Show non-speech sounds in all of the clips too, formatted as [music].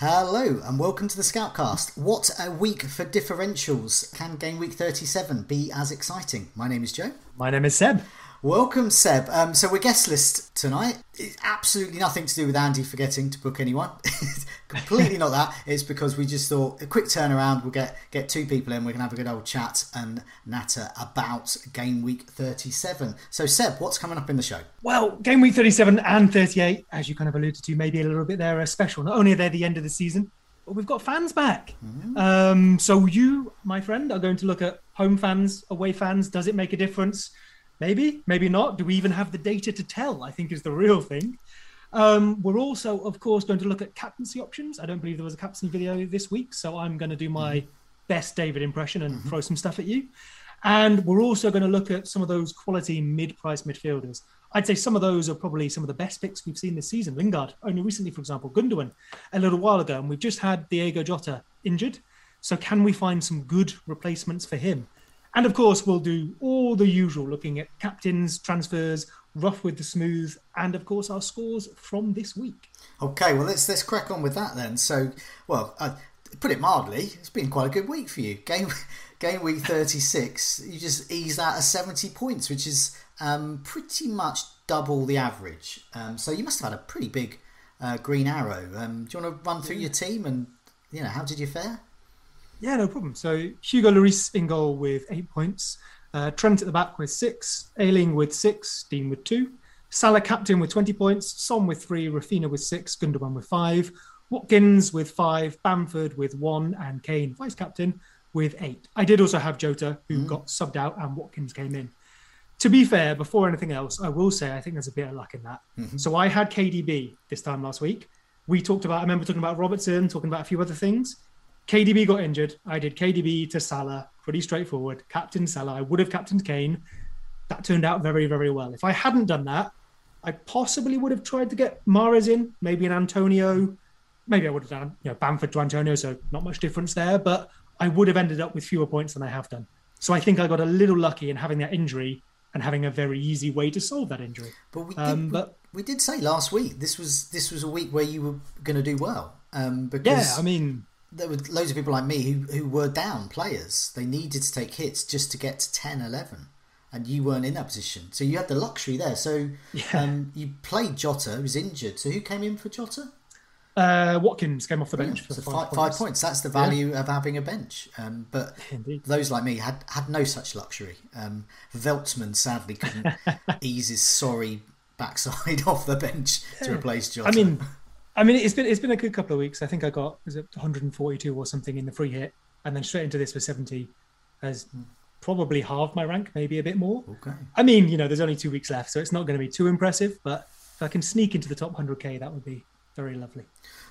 Hello and welcome to the Scoutcast. What a week for differentials. Can game week 37 be as exciting? My name is Joe. My name is Seb. Welcome, Seb. Um, so we're guest list tonight. It's absolutely nothing to do with Andy forgetting to book anyone. [laughs] Completely not that. It's because we just thought a quick turnaround. We'll get get two people in. We can have a good old chat and natter about game week thirty-seven. So, Seb, what's coming up in the show? Well, game week thirty-seven and thirty-eight, as you kind of alluded to, maybe a little bit there, are special. Not only are they the end of the season, but we've got fans back. Mm-hmm. Um, so you, my friend, are going to look at home fans, away fans. Does it make a difference? Maybe, maybe not. Do we even have the data to tell? I think is the real thing. Um, we're also, of course, going to look at captaincy options. I don't believe there was a captaincy video this week, so I'm going to do my mm-hmm. best David impression and mm-hmm. throw some stuff at you. And we're also going to look at some of those quality mid-price midfielders. I'd say some of those are probably some of the best picks we've seen this season. Lingard, only recently, for example, Gundogan a little while ago, and we've just had Diego Jota injured. So can we find some good replacements for him? And of course, we'll do all the usual, looking at captains, transfers, rough with the smooth, and of course our scores from this week. Okay, well let's let's crack on with that then. So, well, uh, put it mildly, it's been quite a good week for you. Game [laughs] game week thirty six, you just eased out of seventy points, which is um, pretty much double the average. Um, so you must have had a pretty big uh, green arrow. Um, do you want to run through your team and you know how did you fare? Yeah, no problem. So Hugo Lloris in goal with eight points. Uh, Trent at the back with six. Ayling with six. Dean with two. Salah captain with 20 points. Son with three. Raphinha with six. Gundogan with five. Watkins with five. Bamford with one. And Kane, vice captain, with eight. I did also have Jota, who mm. got subbed out, and Watkins came in. To be fair, before anything else, I will say I think there's a bit of luck in that. Mm-hmm. So I had KDB this time last week. We talked about, I remember talking about Robertson, talking about a few other things. KDB got injured. I did KDB to Salah, pretty straightforward. Captain Salah. I would have captained Kane. That turned out very, very well. If I hadn't done that, I possibly would have tried to get Mahrez in, maybe an Antonio. Maybe I would have done, you know, Bamford to Antonio, so not much difference there. But I would have ended up with fewer points than I have done. So I think I got a little lucky in having that injury and having a very easy way to solve that injury. But we did, um, but, we, we did say last week this was this was a week where you were going to do well. Um, because yeah, I mean, there were loads of people like me who, who were down players. They needed to take hits just to get to 10, 11. And you weren't in that position. So you had the luxury there. So yeah. um, you played Jota, who was injured. So who came in for Jota? Uh, Watkins came off the bench yeah, so five, five, points. points. That's the value yeah. of having a bench. Um, but Indeed. those like me had, had no such luxury. Um, Veltman sadly couldn't [laughs] ease his sorry backside [laughs] off the bench to replace Jota. I mean, I mean, it's been it's been a good couple of weeks. I think I got was it 142 or something in the free hit, and then straight into this for 70 has hmm. probably halved my rank, maybe a bit more. Okay. I mean, you know, there's only two weeks left, so it's not going to be too impressive. But if I can sneak into the top 100k, that would be very lovely.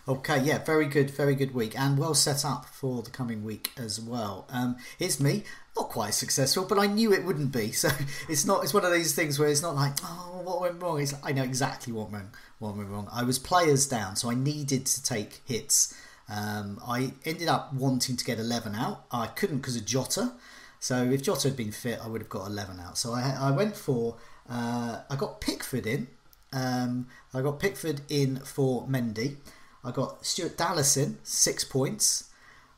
Okay, yeah, very good, very good week, and well set up for the coming week as well. Um, it's me, not quite successful, but I knew it wouldn't be. [laughs] So it's not. It's one of these things where it's not like, oh, what went wrong? It's, I know exactly what went what went wrong. I was players down, so I needed to take hits. Um, I ended up wanting to get 11 out. I couldn't because of Jota. So if Jota had been fit, I would have got 11 out. So I, I went for, uh, I got Pickford in. Um, I got Pickford in for Mendy. I got Stuart Dallas in, six points.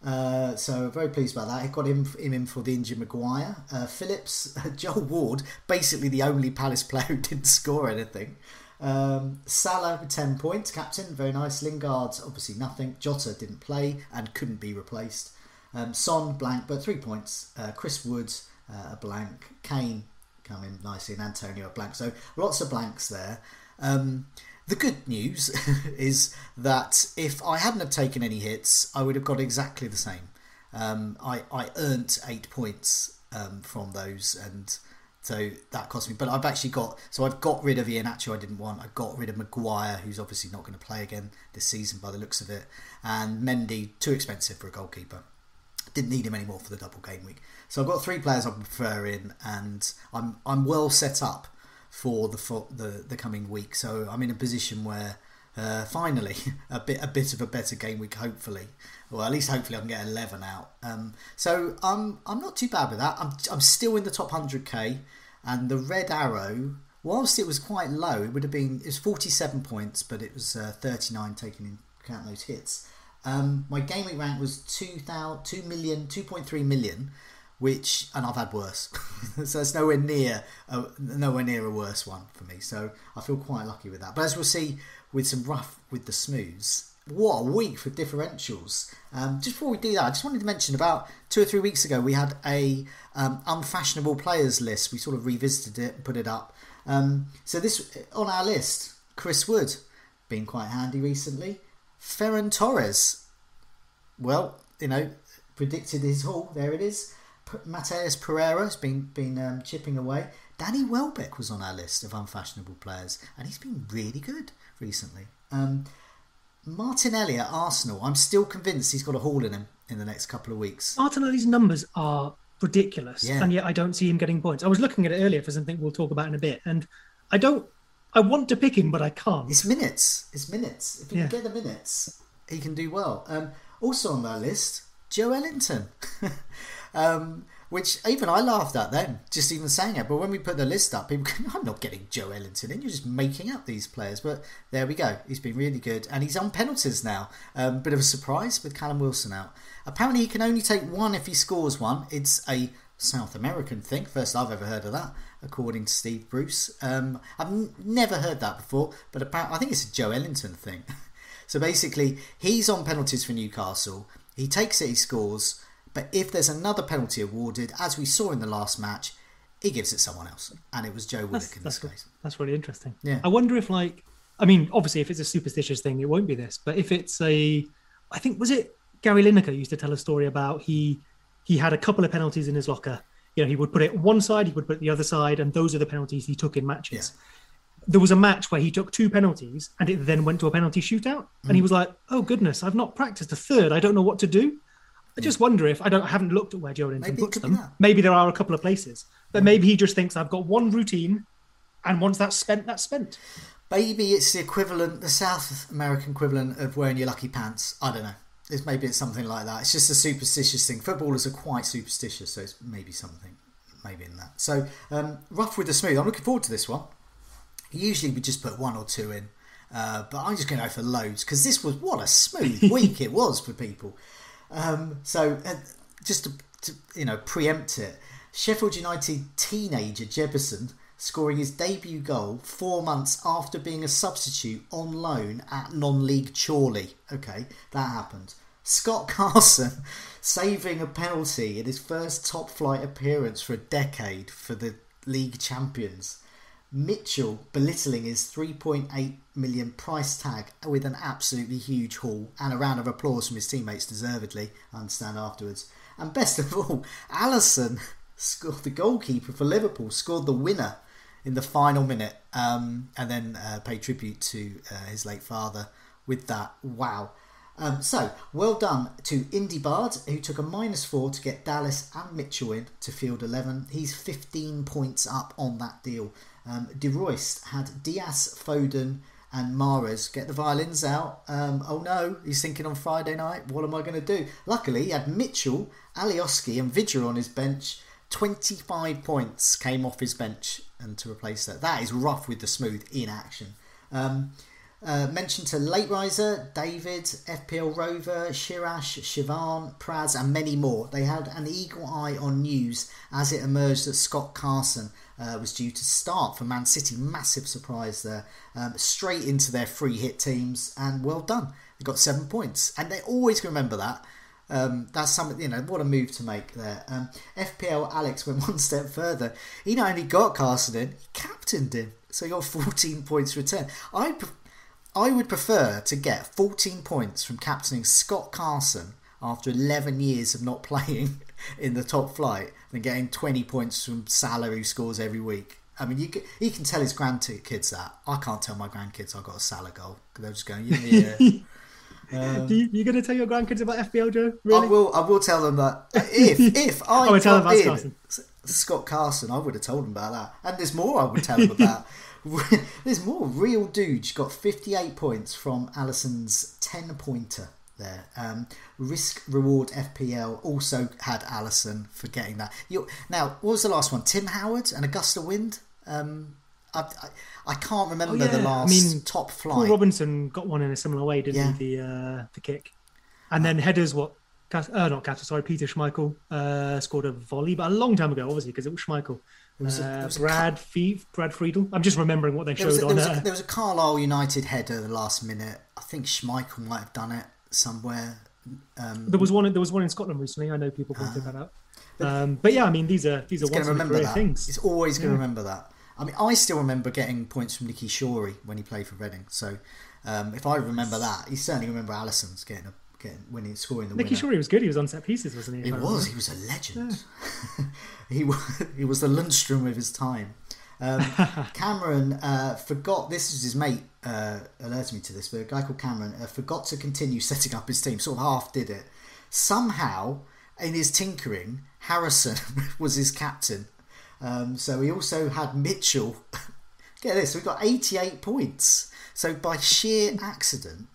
Uh, so very pleased about that. I got him, him in for the injured Maguire. Uh, Phillips, [laughs] Joel Ward, basically the only Palace player [laughs] who didn't score anything. Um, Salah with 10 points, captain, very nice. Lingard, obviously nothing. Jota didn't play and couldn't be replaced. Um, Son, blank, but three points. Uh, Chris Woods, uh, a blank. Kane coming nicely, and Antonio, a blank. So lots of blanks there. Um, the good news [laughs] is that if I hadn't have taken any hits, I would have got exactly the same. Um, I I earned eight points um, from those, and so that cost me. But I've actually got so I've got rid of Iheanacho I didn't want. I got rid of Maguire, who's obviously not going to play again this season by the looks of it, and Mendy too expensive for a goalkeeper. Didn't need him anymore for the double game week. So I've got three players I prefer in, and I'm I'm well set up for the for the the coming week. So I'm in a position where uh, finally [laughs] a bit a bit of a better game week. Hopefully, well at least hopefully I can get 11 out. Um, so I'm I'm not too bad with that. I'm I'm still in the top 100k, and the red arrow. Whilst it was quite low, it would have been it was 47 points, but it was uh, 39 taking into account those hits. Um, my week rank was 2, 2 million, 2.3 million, which and I've had worse, [laughs] so it's nowhere near a, nowhere near a worse one for me. So I feel quite lucky with that. But as we'll see with some rough with the smooths, what a week for differentials. Um, just before we do that, I just wanted to mention about two or three weeks ago we had a um, unfashionable players list. We sort of revisited it and put it up. Um, so this on our list, Chris Wood, been quite handy recently. Ferran Torres, well, you know, predicted his haul. There it is. Matheus Pereira has been been um, chipping away. Danny Welbeck was on our list of unfashionable players, and he's been really good recently. Um, Martinelli at Arsenal, I'm still convinced he's got a haul in him in the next couple of weeks. Martinelli's numbers are ridiculous, yeah. and yet I don't see him getting points. I was looking at it earlier for something we'll talk about in a bit, and I don't. I want to pick him, but I can't. It's minutes. It's minutes. If you yeah. can get the minutes, he can do well. Um, also on that list, Joelinton. [laughs] Um, which even I laughed at then, just even saying it. But when we put the list up, people [laughs] go, I'm not getting Joelinton in. You're just making up these players. But there we go. He's been really good. And he's on penalties now. Um, bit of a surprise with Callum Wilson out. Apparently, he can only take one if he scores one. It's a South American thing. First I've ever heard of that, according to Steve Bruce. Um, I've n- never heard that before, but apparently, I think it's a Joelinton thing. [laughs] so basically, he's on penalties for Newcastle. He takes it, he scores but if there's another penalty awarded, as we saw in the last match, he gives it someone else, and it was Joe Willock in this case. That's really interesting. Yeah, I wonder if like, I mean, obviously, if it's a superstitious thing, it won't be this. But if it's a, I think was it Gary Lineker used to tell a story about he he had a couple of penalties in his locker. You know, he would put it one side, he would put it the other side, and those are the penalties he took in matches. Yeah. There was a match where he took two penalties, and it then went to a penalty shootout, and he mm. was like, "Oh goodness, I've not practiced a third. I don't know what to do." I just wonder if I don't I haven't looked at where Joelinton puts them. Maybe there are a couple of places, but maybe he just thinks I've got one routine, and once that's spent, that's spent. Maybe it's the equivalent, the South American equivalent of wearing your lucky pants. I don't know. It's, maybe it's something like that. It's just a superstitious thing. Footballers are quite superstitious, so it's maybe something, maybe in that. So um, rough with the smooth. I'm looking forward to this one. Usually we just put one or two in, uh, but I'm just going to go for loads because this was what a smooth [laughs] week it was for people. Um, so uh, just to, to, you know preempt it, Sheffield United teenager Jebbison scoring his debut goal four months after being a substitute on loan at non-league Chorley. Okay, that happened. Scott [laughs] Carson saving a penalty in his first top flight appearance for a decade for the league champions. Mitchell belittling his 3.8 million price tag with an absolutely huge haul and a round of applause from his teammates, deservedly, I understand afterwards. And best of all, Alisson [laughs] scored the goalkeeper for Liverpool, scored the winner in the final minute, um, and then uh, paid tribute to uh, his late father with that. Wow. Um, so, well done to Indy Bard, who took a minus four to get Dallas and Mitchell in to field 11. He's 15 points up on that deal. Um, De Royst had Dias, Foden, and Mahrez get the violins out. Um, oh no, he's thinking on Friday night, what am I going to do? Luckily, he had Mitchell, Alioski, and Vydra on his bench. 25 points came off his bench and to replace that. That is rough with the smooth in action. Um, uh, mention to Late Riser, David, FPL Rover, Shirash, Shivan, Praz, and many more. They had an eagle eye on news as it emerged that Scott Carson uh, was due to start for Man City. Massive surprise there. Um, straight into their free hit teams, and well done. They got seven points, and they always remember that. Um, that's something, you know, what a move to make there. Um, FPL Alex [laughs] went one step further. He not only got Carson in, he captained him. So he got 14 [laughs] points return. I, I would prefer to get 14 points from captaining Scott Carson after 11 years of not [laughs] playing in the top flight and getting 20 points from Salah who scores every week. I mean, you can, he can tell his grandkids that. I can't tell my grandkids I got a Salah goal. They're just going, yeah. [laughs] Um, Do you, are going to tell your grandkids about FPL, Joe? Really? I will. I will tell them that if [laughs] if I oh, tell them about Carson. Scott Carson, I would have told them about that. And there's more I would tell them about. [laughs] there's more. Real Dude got 58 points from Alisson's 10 pointer there. Um, Risk Reward FPL also had Alisson for getting that. you now, what was the last one? Tim Howard and Augusta Wind. Um, I, I, I, can't remember oh, yeah. the last I mean, top flight. Paul Robinson got one in a similar way, didn't yeah. he? The uh, the kick, and then headers. What? Uh, not Caster, sorry, Peter Schmeichel uh, scored a volley, but a long time ago, obviously, because it was Schmeichel. Was, a, uh, was Brad Fee- Brad Friedel. I'm just remembering what they showed there on. There was, a, there was a Carlisle United header the last minute. I think Schmeichel might have done it somewhere. Um, there was one. There was one in Scotland recently. I know people pointed uh, that out. Um, but yeah, I mean, these are these are once in a career that. things. It's always going to yeah. remember that. I mean, I still remember getting points from Nicky Shorey when he played for Reading. So um, if I remember that, you certainly remember Alisson's getting a getting winning, scoring the Nicky winner. Shorey was good. He was on set pieces, wasn't he? He was. He was a legend. Yeah. [laughs] he was. He was the Lundstram of his time. Um, [laughs] Cameron uh, forgot. This is his mate uh, alerted me to this, but a guy called Cameron uh, forgot to continue [laughs] setting up his team. Sort of half did it. Somehow, in his tinkering, Harrison [laughs] was his captain um, so he also had Mitchell. Get this, we got 88 points. So by sheer accident,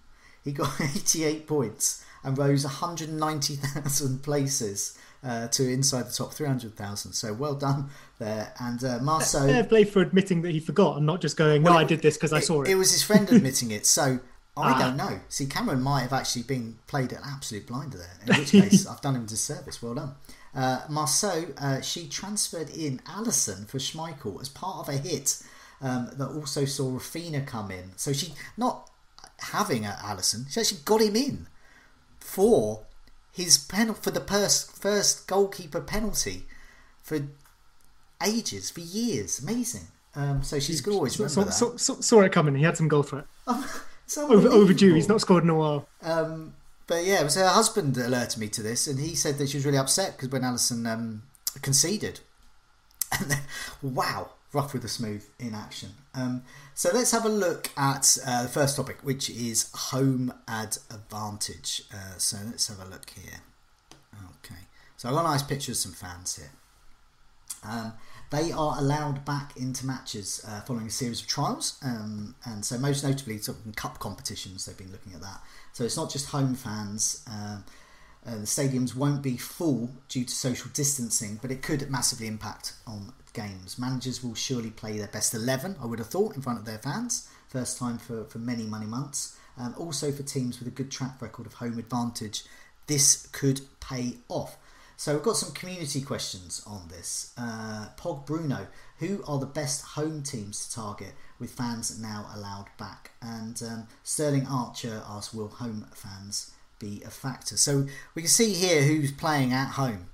he got 88 points and rose 190,000 places uh, to inside the top 300,000. So well done there. And uh, Marceau. Fair play for admitting that he forgot and not just going, no, well, I did this because I saw it. It was his friend admitting it. So I ah. don't know. See, Cameron might have actually been played an absolute blinder there, in which [laughs] case I've done him a disservice. Well done. Uh, Marceau, uh, she transferred in Alisson for Schmeichel as part of a hit um, that also saw Raphinha come in. So she, not having a Alisson, she actually got him in for his pen for the first, first goalkeeper penalty for ages, for years. Amazing. Um, so she's good always remember saw, that. Saw, saw, it coming. He had some goal threat. [laughs] Over, overdue. He's not scored in a while. Um, but yeah, it was her husband that alerted me to this, and he said that she was really upset because when Alisson um, conceded, [laughs] and then wow, rough with the smooth in action. Um, so let's have a look at uh, the first topic, which is home ad advantage. Uh, so let's have a look here. Okay, so I've got a nice picture of some fans here. Um, they are allowed back into matches uh, following a series of trials, um, and so most notably, sort of in cup competitions, they've been looking at that. So it's not just home fans. Uh, uh, the stadiums won't be full due to social distancing, but it could massively impact on games. Managers will surely play their best 11, I would have thought, in front of their fans. First time for, for many, many months. Um, also, for teams with a good track record of home advantage, this could pay off. So, we've got some community questions on this. Uh, Pog Bruno, who are the best home teams to target? with fans now allowed back. And um, Sterling Archer asks, will home fans be a factor? So we can see here who's playing at home.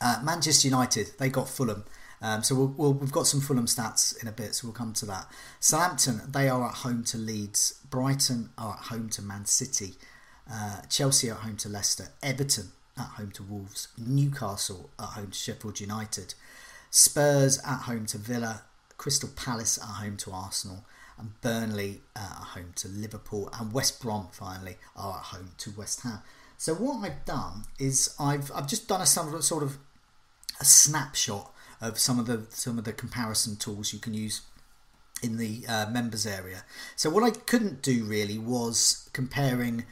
Uh, Manchester United, they got Fulham. Um, so we'll, we we have got some Fulham stats in a bit, so we'll come to that. Southampton, they are at home to Leeds. Brighton are at home to Man City. Uh, Chelsea are at home to Leicester. Everton at home to Wolves. Newcastle at home to Sheffield United. Spurs at home to Villa. Crystal Palace at home to Arsenal, and Burnley at home to Liverpool, and West Brom finally are at home to West Ham. So what I've done is I've I've just done a sort of a snapshot of some of the some of the comparison tools you can use in the uh, members area. So what I couldn't do really was comparing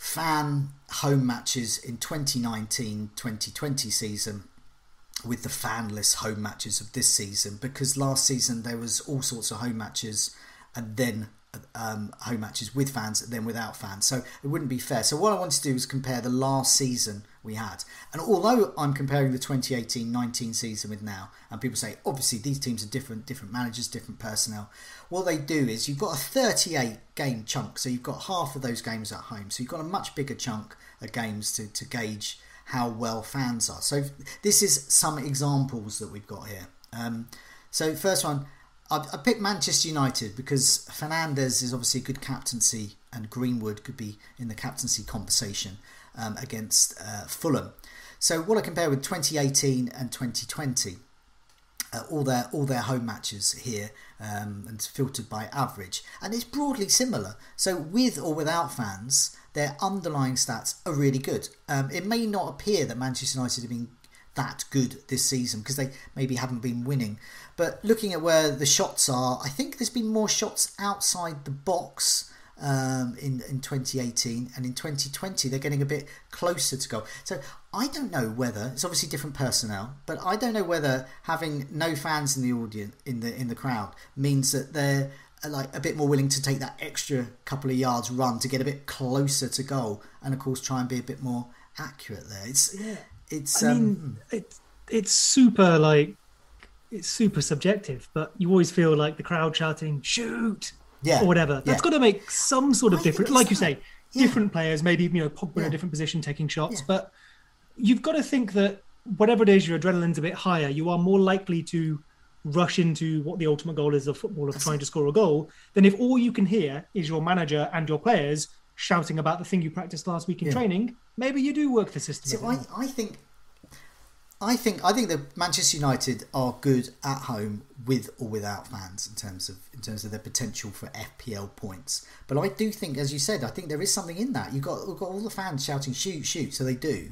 fan home matches in 2019-2020 season with the fanless home matches of this season because last season there was all sorts of home matches and then um, home matches with fans and then without fans. So it wouldn't be fair. So what I wanted to do was compare the last season we had. And although I'm comparing the 2018-19 season with now, and people say obviously these teams are different, different managers, different personnel. What they do is you've got a 38 game chunk, so you've got half of those games at home. So you've got a much bigger chunk of games to, to gauge how well fans are. So this is some examples that we've got here. Um, so first one, I, I picked Manchester United because Fernandes is obviously a good captaincy, and Greenwood could be in the captaincy conversation. Um, against uh, Fulham. So what I compare with 2018 and 2020, uh, all their all their home matches here um, and filtered by average, and it's broadly similar. So with or without fans, their underlying stats are really good. Um, it may not appear that Manchester United have been that good this season because they maybe haven't been winning. But looking at where the shots are, I think there's been more shots outside the box um, in in 2018 and in 2020 they're getting a bit closer to goal. So I don't know whether it's obviously different personnel, but I don't know whether having no fans in the audience in the in the crowd means that they're uh, like a bit more willing to take that extra couple of yards run to get a bit closer to goal, and of course try and be a bit more accurate there. It's yeah. it's. I um, mean, it's it's super like it's super subjective, but you always feel like the crowd shouting "shoot" yeah. or whatever. That's yeah. got to make some sort of difference. Like you say, yeah. different players, maybe you know Pogba in a different position taking shots, but you've got to think that whatever it is, your adrenaline's a bit higher. You are more likely to rush into what the ultimate goal is of football of trying to score a goal than if all you can hear is your manager and your players shouting about the thing you practiced last week in training. Maybe you do work the system. So I, I think I think I think that Manchester United are good at home with or without fans in terms of in terms of their potential for FPL points. But I do think, as you said, I think there is something in that. You've got you've got all the fans shouting "shoot, shoot," so they do.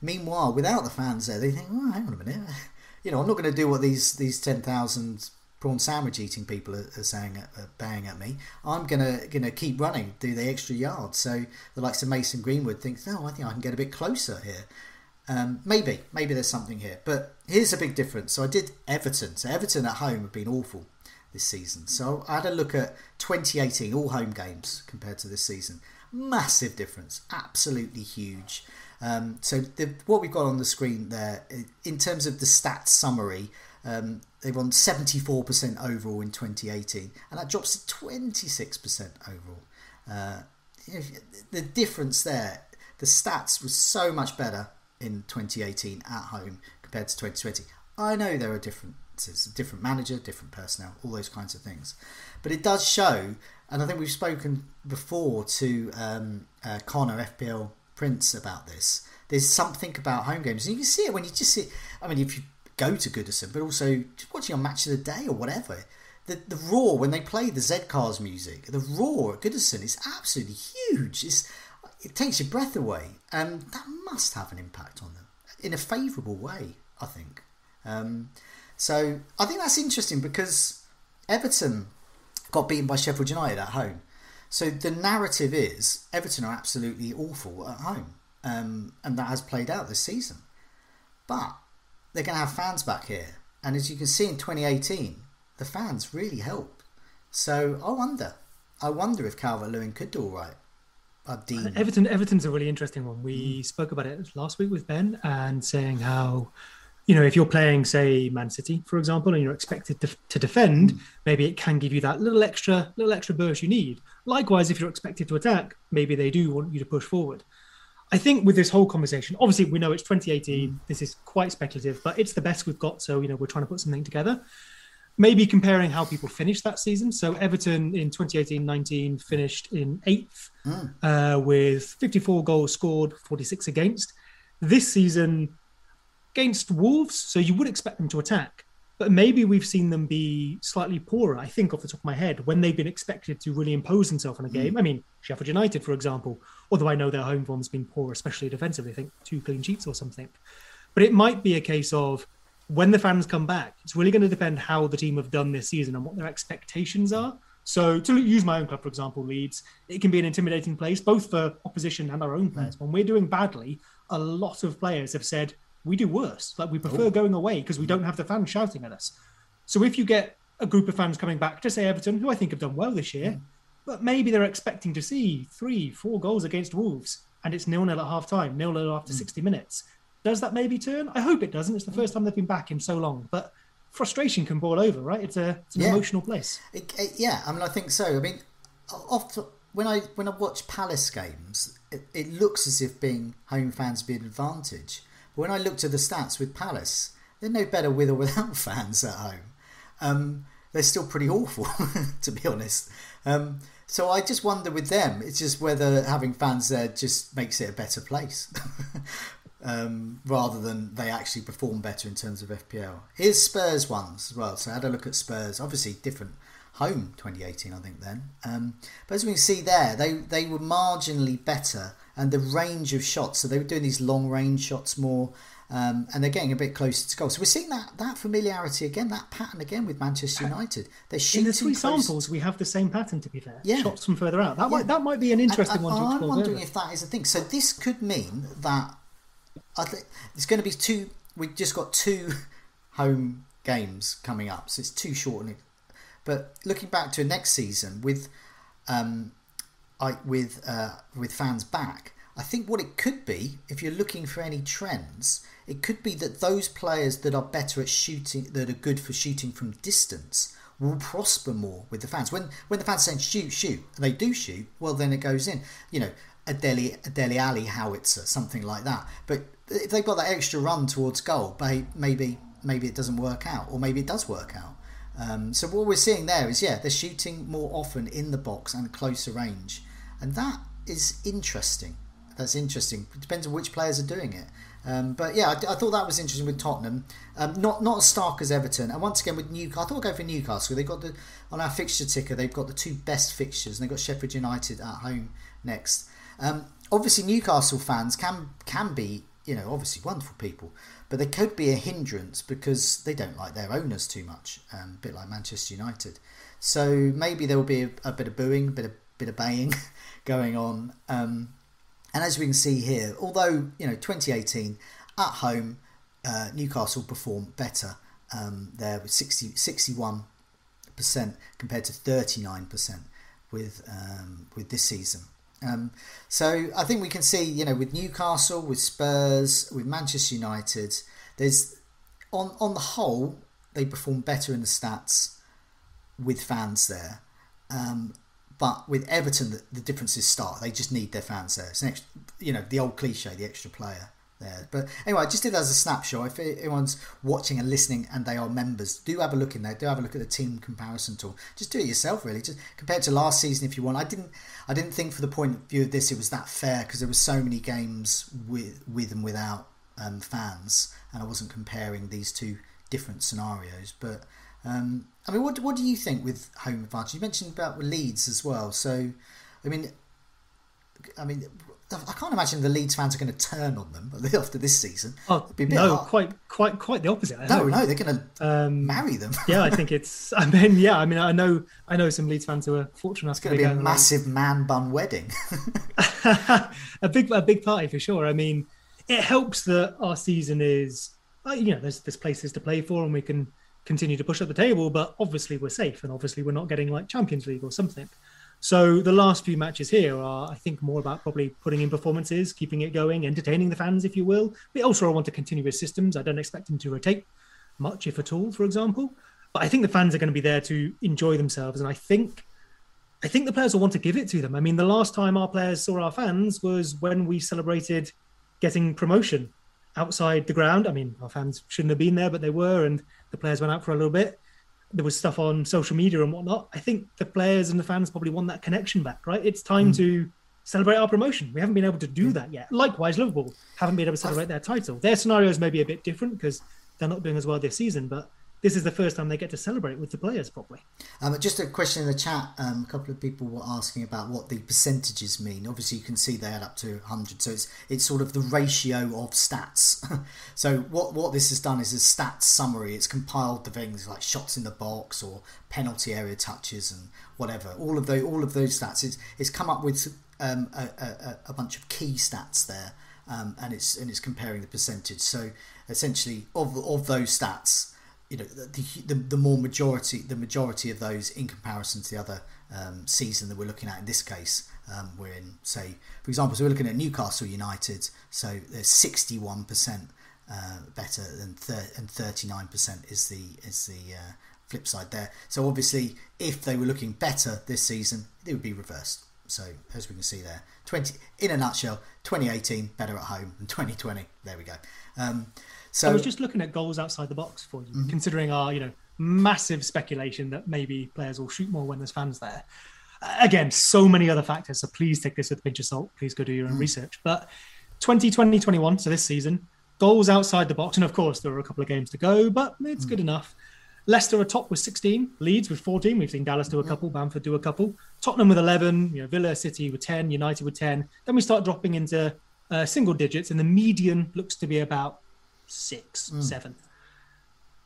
Meanwhile, without the fans there, they think, "Oh, hang on a minute, [laughs] you know, I'm not going to do what these these ten thousand prawn sandwich eating people are, are saying, uh, banging at me. I'm gonna gonna keep running, do the extra yards. So the likes of Mason Greenwood thinks, no, I think I can get a bit closer here. Um, maybe, maybe there's something here. But here's a big difference. So I did Everton. So Everton at home have been awful this season. So I had a look at 2018, all home games compared to this season. Massive difference. Absolutely huge. Um, so the, what we've got on the screen there, in terms of the stats summary, um, they won 74% overall in 2018, and that drops to 26% overall. Uh, the difference there, the stats was so much better in 2018 at home compared to 2020. I know there are differences, different manager, different personnel, all those kinds of things, but it does show. And I think we've spoken before to um, uh, Connor FPL Prince about this. There's something about home games, and you can see it when you just see. I mean, if you go to Goodison, but also just watching on Match of the Day or whatever. The, the roar when they play the Z Cars music, the roar at Goodison is absolutely huge. It's, it takes your breath away, and that must have an impact on them in a favourable way, I think. Um, so I think that's interesting because Everton got beaten by Sheffield United at home. So the narrative is Everton are absolutely awful at home, um, and that has played out this season. But they're going to have fans back here, and as you can see in 2018, the fans really helped. So I wonder, I wonder if Calvert Lewin could do all right. Everton, Everton's a really interesting one. We mm. spoke about it last week with Ben and saying how, you know, if you're playing, say, Man City, for example, and you're expected to, to defend, mm. maybe it can give you that little extra, little extra burst you need. Likewise, if you're expected to attack, maybe they do want you to push forward. I think with this whole conversation, obviously we know it's 2018. Mm. This is quite speculative, but it's the best we've got. So you know we're trying to put something together maybe comparing how people finished that season. So Everton in 2018-19 finished in eighth mm. uh, with 54 goals scored, 46 against. This season against Wolves, so you would expect them to attack, but maybe we've seen them be slightly poorer. I think off the top of my head when they've been expected to really impose themselves on a game. Mm. I mean Sheffield United, for example, although I know their home form's been poor, especially defensively. I think two clean sheets or something. But it might be a case of when the fans come back, it's really going to depend how the team have done this season and what their expectations are. So, to use my own club, for example, Leeds, it can be an intimidating place, both for opposition and our own players. When we're doing badly, a lot of players have said, we do worse. Like, we prefer oh. going away because we don't have the fans shouting at us. So, if you get a group of fans coming back to say Everton, who I think have done well this year, mm. but maybe they're expecting to see three, four goals against Wolves, and it's nil nil at half time, nil nil after mm. 60 minutes. Does that maybe turn? I hope it doesn't. It's the first time they've been back in so long, but frustration can boil over, right? It's a it's an yeah. emotional place. It, it, yeah, I mean, I think so. I mean, often when I when I watch Palace games, it, it looks as if being home fans be an advantage. But when I looked at the stats with Palace, they're no better with or without [laughs] fans at home. Um, they're still pretty awful, [laughs] to be honest. Um, so I just wonder with them, it's just whether having fans there just makes it a better place. [laughs] um, rather than they actually perform better in terms of FPL. Here's Spurs ones as well. So I had a look at Spurs. Obviously different home 2018, I think then. Um, but as we can see there, they they were marginally better, and the range of shots. So they were doing these long range shots more. Um, and they're getting a bit closer to goal. So we're seeing that that familiarity again, that pattern again with Manchester United. They're shooting. In the three close. samples, we have the same pattern. To be fair, Yeah. shots from further out. That Yeah. might that might be an interesting And- one to and explore. I'm wondering if that is a thing. So this could mean that I think there's going to be two. We've just got two [laughs] home games coming up, so it's too short. But looking back to next season with, um, I with uh, with fans back, I think what it could be, if you're looking for any trends, it could be that those players that are better at shooting, that are good for shooting from distance, will prosper more with the fans. When when the fans say shoot, shoot, and they do shoot, well then it goes in. You know, a Dele a Dele Alli howitzer, something like that. But if they've got that extra run towards goal, may- maybe maybe it doesn't work out, or maybe it does work out. Um, so what we're seeing there is, yeah, they're shooting more often in the box and closer range, and that is interesting. That's interesting. It depends on which players are doing it. Um, but yeah, I, I thought that was interesting with Tottenham. Um, not not as stark as Everton, and once again with Newcastle, I thought I'd go for Newcastle. They've got the on our fixture ticker. They've got the two best fixtures, and they've got Sheffield United at home next. Um, obviously, Newcastle fans can can be you know obviously wonderful people, but they could be a hindrance because they don't like their owners too much, um, a bit like Manchester United. So maybe there will be a, a bit of booing, a bit of bit of baying [laughs] going on. Um, and as we can see here, although you know 2018 at home, uh, Newcastle performed better um, there with 60, 61 percent compared to 39 percent with um, with this season. Um, so I think we can see, you know, with Newcastle, with Spurs, with Manchester United, there's on on the whole they perform better in the stats with fans there. Um, but with Everton, the, the differences start. They just need their fans there. It's an extra, you know, the old cliche, the extra player there. But anyway, I just did that as a snapshot. If anyone's watching and listening and they are members, do have a look in there. Do have a look at the team comparison tool. Just do it yourself, really. Just compare it to last season if you want. I didn't, I didn't think for the point of view of this it was that fair because there were so many games with with and without um, fans, and I wasn't comparing these two different scenarios. But um, I mean, what what do you think with home advantage? You mentioned about Leeds as well. So, I mean, I mean, I can't imagine the Leeds fans are going to turn on them [laughs] after this season. Oh, be no, hard. quite quite quite the opposite. I No, no, they're going to Um, marry them. yeah, I think it's. [laughs] I mean, yeah, I mean, I know, I know some Leeds fans who are fortunate enough It's going to be a massive man bun wedding. [laughs] a big a big party for sure. I mean, it helps that our season is uh, you know there's there's places to play for and we can continue to push up the table, but obviously we're safe and obviously we're not getting like Champions League or something. So the last few matches here are, I think, more about probably putting in performances, keeping it going, entertaining the fans, if you will. We also want to continue with systems. I don't expect them to rotate much, if at all, for example. But I think the fans are going to be there to enjoy themselves, and I think I think the players will want to give it to them. I mean, the last time our players saw our fans was when we celebrated getting promotion outside the ground. I mean, our fans shouldn't have been there, but they were, and the players went out for a little bit. There was stuff on social media and whatnot. I think the players and the fans probably want that connection back, right? It's time mm. to celebrate our promotion. We haven't been able to do mm. that yet. Likewise, Liverpool haven't been able to celebrate their title. Their scenarios may be a bit different because they're not doing as well this season, but this is the first time they get to celebrate with the players properly. Um, just a question in the chat. Um, a couple of people were asking about what the percentages mean. Obviously, you can see they add up to 100, so it's it's sort of the ratio of stats. [laughs] so what what this has done is a stats summary. It's compiled the things like shots in the box or penalty area touches and whatever. All of those all of those stats. It's it's come up with um, a, a, a bunch of key stats there, um, and it's and it's comparing the percentage. So essentially, of of those stats you know the, the the more majority the majority of those in comparison to the other um, season that we're looking at in this case um, we're in say for example so we're looking at Newcastle United so there's 61 percent uh, better than thir- and 39 percent is the is the uh, flip side there. So obviously if they were looking better this season it would be reversed. So as we can see there 20 in a nutshell 2018 better at home than 2020 there we go. Um, so I was just looking at goals outside the box for you, considering our you know massive speculation that maybe players will shoot more when there's fans there. Again, so many other factors. So please take this with a pinch of salt. Please go do your own mm. research. But 2020 21, so this season, goals outside the box. And of course, there are a couple of games to go, but it's mm. good enough. Leicester are top with 16, Leeds with 14. We've seen Dallas do a couple, Bamford do a couple, Tottenham with 11, you know, Villa City with 10, United with 10. Then we start dropping into uh, single digits, and the median looks to be about six, mm. seven.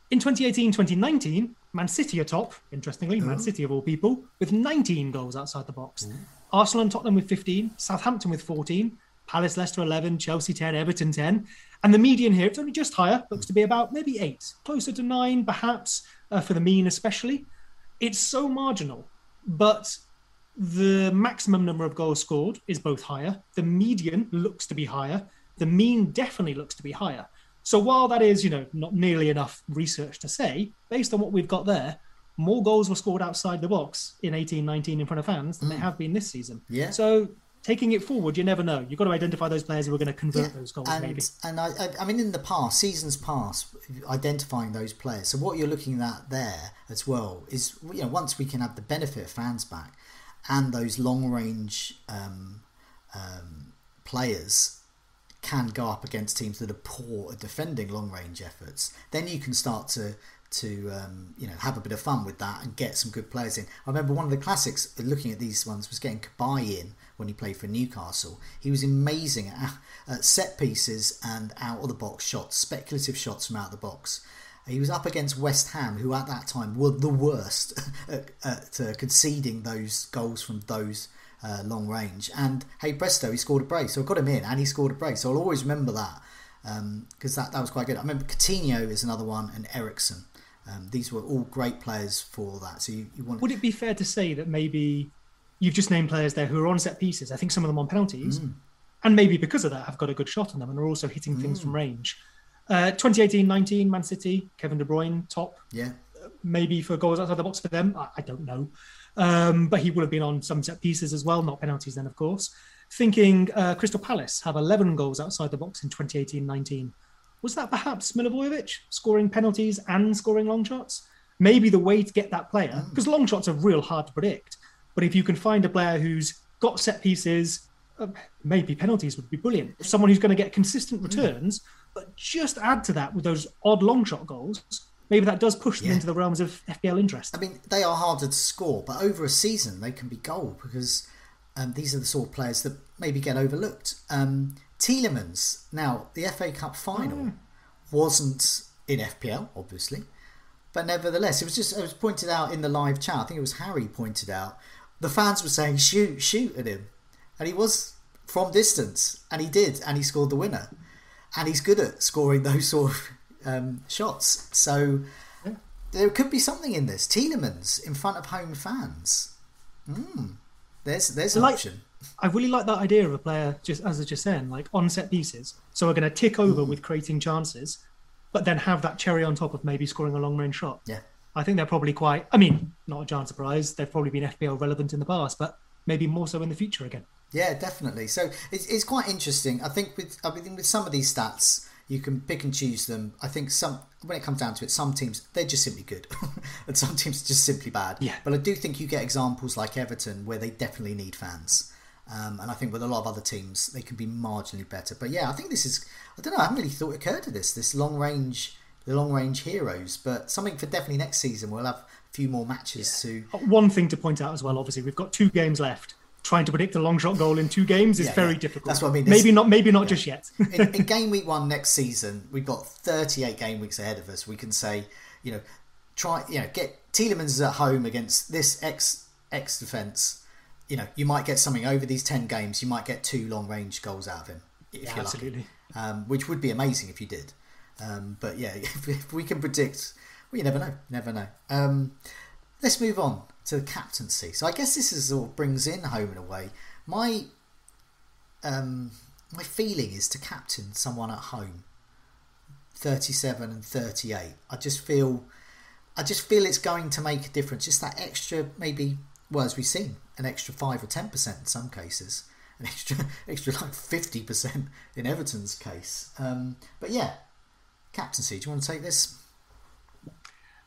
In 2018 2019, Man City are top, interestingly, Man City of all people, with 19 goals outside the box. Arsenal and Tottenham with 15, Southampton with 14, Palace, Leicester 11, Chelsea 10, Everton 10. And the median here, it's only just higher, looks to be about maybe eight, closer to nine, perhaps, uh, for the mean especially. It's so marginal, but the maximum number of goals scored is both higher. The median looks to be higher. The mean definitely looks to be higher. So while that is, you know, not nearly enough research to say, based on what we've got there, more goals were scored outside the box in 18-19 in front of fans than mm. they have been this season. Yeah. So taking it forward, you never know. You've got to identify those players who are going to convert yeah, those goals. And, maybe. And I, I, mean, in the past, seasons past, identifying those players. So what you're looking at there as well is, you know, once we can have the benefit of fans back, and those long range um, um, players can go up against teams that are poor at defending long range efforts, then you can start to to um, you know have a bit of fun with that and get some good players in. I remember one of the classics looking at these ones was getting Cabaye in when he played for Newcastle. He was amazing at, at set pieces and out of the box shots, speculative shots from out of the box. He was up against West Ham, who at that time were the worst [laughs] at, at uh, conceding those goals from those uh, long range. And hey, presto, he scored a brace. So I got him in, and he scored a brace. So I'll always remember that because um, that that was quite good. I remember Coutinho is another one, and Eriksen. Um, these were all great players for that. So you, you want. Would it be fair to say that maybe you've just named players there who are on set pieces? I think some of them on penalties, mm. and maybe because of that have got a good shot on them and are also hitting things mm. from range. Uh, 2018-19, Man City, Kevin De Bruyne, top. Yeah. Maybe for goals outside the box for them, I, I don't know. Um, but he will have been on some set pieces as well, not penalties then, of course. Thinking uh, Crystal Palace have 11 goals outside the box in 2018-19. Was that perhaps Milivojevic scoring penalties and scoring long shots? Maybe the way to get that player, because mm. long shots are real hard to predict. But if you can find a player who's got set pieces, uh, maybe penalties would be brilliant. Someone who's going to get consistent mm. returns, but just add to that with those odd long shot goals. Maybe that does push them yeah. into the realms of FPL interest. I mean, they are harder to score, but over a season they can be gold because um, these are the sort of players that maybe get overlooked. Um, Tielemans, now the FA Cup final mm. wasn't in FPL, obviously, but nevertheless, it was just it was pointed out in the live chat. I think it was Harry pointed out. The fans were saying shoot, shoot at him, and he was from distance, and he did, and he scored the winner and he's good at scoring those sort of um, shots. So yeah. there could be something in this. Tielemans in front of home fans. Mm. There's there's an like, option. I really like that idea of a player just as I was just saying, like on set pieces. So we're going to tick over mm. with creating chances, but then have that cherry on top of maybe scoring a long range shot. Yeah. I think they're probably quite. I mean, not a giant surprise. They've probably been FPL relevant in the past, but maybe more so in the future again. Yeah, definitely. So it's, it's quite interesting. I think with I mean with some of these stats, you can pick and choose them. I think some when it comes down to it, some teams they're just simply good, [laughs] and some teams are just simply bad. Yeah. But I do think you get examples like Everton where they definitely need fans. Um, and I think with a lot of other teams, they can be marginally better. But yeah, I think this is. I don't know. I haven't really thought it occurred to this. This long range, the long range heroes. But something for definitely next season. We'll have a few more matches yeah. to. One thing to point out as well. Obviously, we've got two games left trying to predict a long shot goal in two games is yeah, very yeah. difficult. That's what I mean. maybe not. Maybe not yeah. just yet. in, in, [laughs] game week one next season, we've got 38 game weeks ahead of us. We can say, you know, try, you know, get Tielemans at home against this X X defense. You know, you might get something over these 10 games. You might get two long range goals out of him. If you're absolutely. Lucky. Um, which would be amazing if you did. Um, but yeah, if, [laughs] if, we can predict, well, you never know. Never know. Um, let's move on to the captaincy. So I guess this is what brings in home and away. My um, my feeling is to captain someone at home, thirty seven and thirty eight. I just feel I just feel it's going to make a difference. Just that extra, maybe well as we've seen, an extra five or ten percent in some cases, an extra [laughs] extra like fifty percent in Everton's case. Um, but yeah, captaincy. Do you want to take this?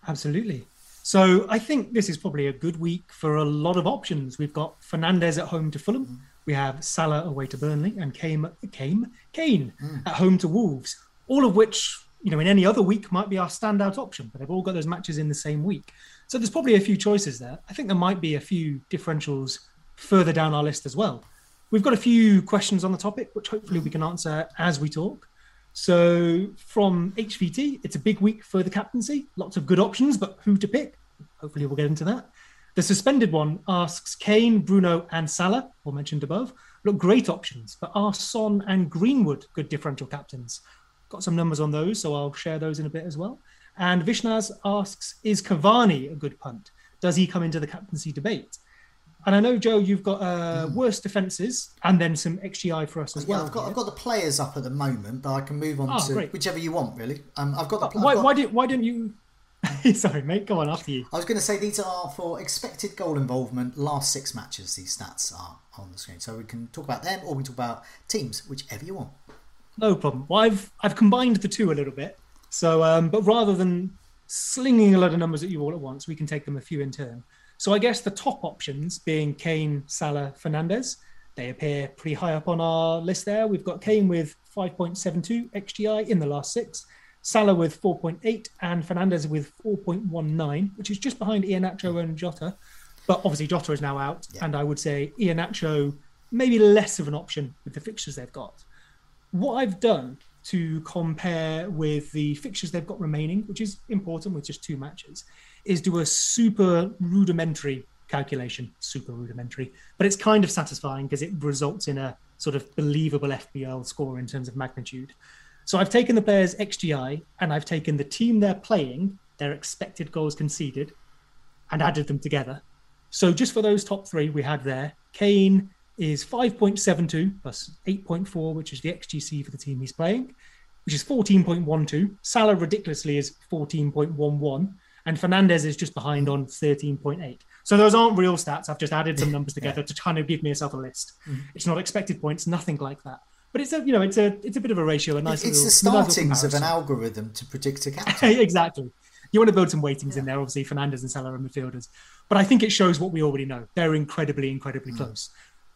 Absolutely. So I think this is probably a good week for a lot of options. We've got Fernandes at home to Fulham. Mm. We have Salah away to Burnley and Kane, Kane, Kane mm. at home to Wolves. All of which, you know, in any other week might be our standout option, but they've all got those matches in the same week. So there's probably a few choices there. I think there might be a few differentials further down our list as well. We've got a few questions on the topic, which hopefully we can answer as we talk. So from HVT, it's a big week for the captaincy. Lots of good options, but who to pick? Hopefully, we'll get into that. The suspended one asks Kane, Bruno, and Salah, all mentioned above, look great options, but are Son and Greenwood good differential captains? Got some numbers on those, so I'll share those in a bit as well. And Vishnaz asks, is Cavani a good punt? Does he come into the captaincy debate? And I know, Joe, you've got uh, mm. worse defences and then some XGI for us as yeah, well. I've got, I've got the players up at the moment, but I can move on oh, to great. whichever you want, really. Um, I've got the. Pl- why, got... why, did, why didn't you? [laughs] Sorry, mate. Go on after you. I was going to say these are for expected goal involvement. Last six matches, these stats are on the screen, so we can talk about them or we can talk about teams, whichever you want. No problem. Well, I've I've combined the two a little bit. So, um, but rather than slinging a lot of numbers at you all at once, we can take them a few in turn. So I guess the top options being Kane, Salah, Fernandes, they appear pretty high up on our list there. We've got Kane with 5.72 XGI in the last six, Salah with 4.8, and Fernandes with 4.19, which is just behind Iheanacho and Jota. But obviously Jota is now out, yeah. and I would say Iheanacho maybe less of an option with the fixtures they've got. What I've done to compare with the fixtures they've got remaining, which is important with just two matches, is do a super rudimentary calculation, super rudimentary, but it's kind of satisfying because it results in a sort of believable FPL score in terms of magnitude. So I've taken the players' XGI and I've taken the team they're playing, their expected goals conceded, and added them together. So just for those top three we had there, Kane is 5.72 plus 8.4, which is the XGC for the team he's playing, which is 14.12. Salah ridiculously is 14.11 and Fernandes is just behind on 13.8. So those aren't real stats. I've just added some numbers [laughs] together yeah. to kind of give myself a list. Mm-hmm. It's not expected points, nothing like that. But it's a you know it's a it's a bit of a ratio, a nice. It's little, the startings of an algorithm to predict a captain. [laughs] exactly. You want to build some weightings yeah. in there. Obviously, Fernandes and Salah are midfielders, but I think it shows what we already know. They're incredibly, incredibly mm. close.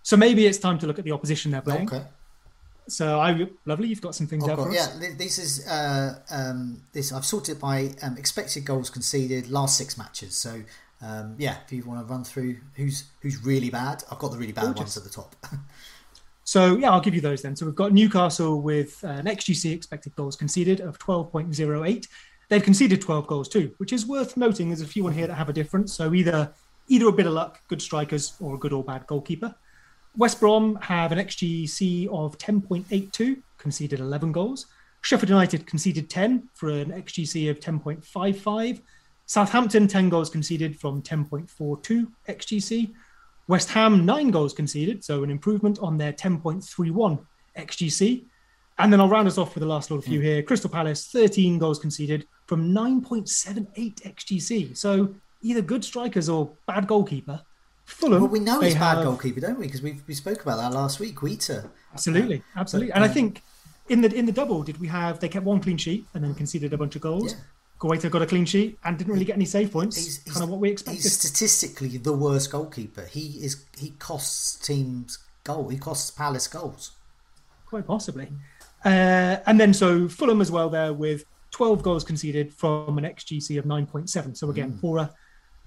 So maybe it's time to look at the opposition they're playing. Okay. So I lovely. You've got some things there for us. Yeah, this is uh, um, this. I've sorted by um, expected goals conceded last six matches. So um, yeah, if you want to run through who's who's really bad, I've got the really bad Gorgeous. ones at the top. [laughs] so yeah, I'll give you those then. So we've got Newcastle with uh, an XGC expected goals conceded of twelve point zero eight. They've conceded twelve goals too, which is worth noting. There's a few on here that have a difference. So either either a bit of luck, good strikers, or a good or bad goalkeeper. West Brom have an XGC of 10.82, conceded 11 goals. Sheffield United conceded 10 for an XGC of 10.55. Southampton, 10 goals conceded from 10.42 XGC. West Ham, 9 goals conceded, so an improvement on their 10.31 XGC. And then I'll round us off with the last little few hmm. here. Crystal Palace, 13 goals conceded from 9.78 XGC. So either good strikers or bad goalkeeper. Fulham. Well, we know he's have... bad goalkeeper, don't we? Because we we spoke about that last week. Guaita. Absolutely, absolutely. And I think in the in the double, did we have they kept one clean sheet and then conceded a bunch of goals? Yeah. Guaita got a clean sheet and didn't really get any save points. He's, he's, kind of what we expected. He's statistically the worst goalkeeper. He is he costs teams goal. He costs Palace goals. Quite possibly. Uh, and then so Fulham as well there with 12 goals conceded from an XGC of 9.7. So again, mm. poorer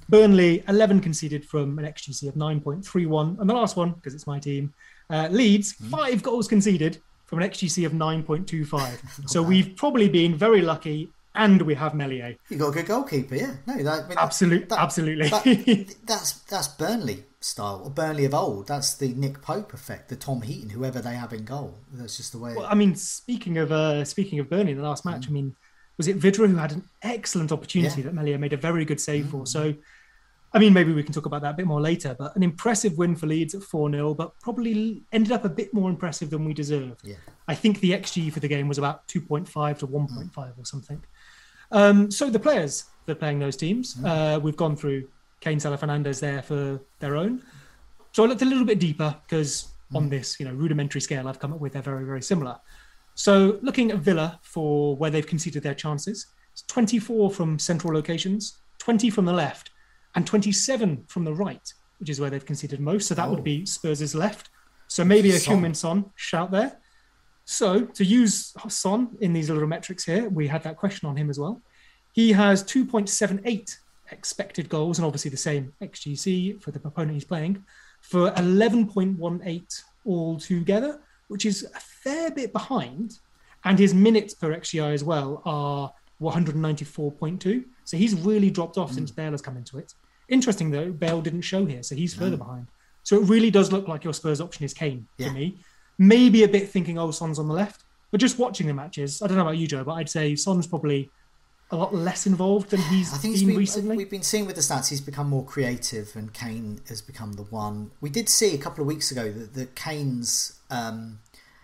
Burnley, 11 conceded from an XGC of 9.31. And the last one, because it's my team, uh, Leeds, mm. five goals conceded from an XGC of 9.25. [laughs] so we've probably been very lucky and we have Meslier. You've got a good goalkeeper, yeah. No, that, I mean, Absolute, that, absolutely. That, [laughs] that's that's Burnley style, or Burnley of old. That's the Nick Pope effect, the Tom Heaton, whoever they have in goal. That's just the way. Well, I mean, speaking of uh, speaking of Burnley, in the last match, mm. I mean, was it Vydra who had an excellent opportunity yeah. that Meslier made a very good save mm. for? So I mean, maybe we can talk about that a bit more later, but an impressive win for Leeds at 4 0, but probably ended up a bit more impressive than we deserved. Yeah. I think the XG for the game was about 2.5 to 1.5 mm. or something. Um, so the players that are playing those teams, mm. uh, we've gone through Kane, Salah, Fernandes there for their own. So I looked a little bit deeper because mm. on this, you know, rudimentary scale I've come up with, they're very, very similar. So looking at Villa for where they've conceded their chances, it's 24 from central locations, 20 from the left, and 27 from the right, which is where they've conceded most. So that oh. would be Spurs' left. So maybe a Son. Son shout there. So to use Son in these little metrics here, we had that question on him as well. He has 2.78 expected goals and obviously the same XGC for the opponent he's playing for 11.18 altogether, which is a fair bit behind. And his minutes per XGI as well are 194.2. So he's really dropped off mm. since Bale has come into it. Interesting though, Bale didn't show here, so he's further behind. So it really does look like your Spurs option is Kane yeah. to me. Maybe a bit thinking, oh, Son's on the left. But just watching the matches, I don't know about you, Joe, but I'd say Son's probably a lot less involved than he's I think been, been recently. We've been seeing with the stats he's become more creative, and Kane has become the one. We did see a couple of weeks ago that, that Kane's, um,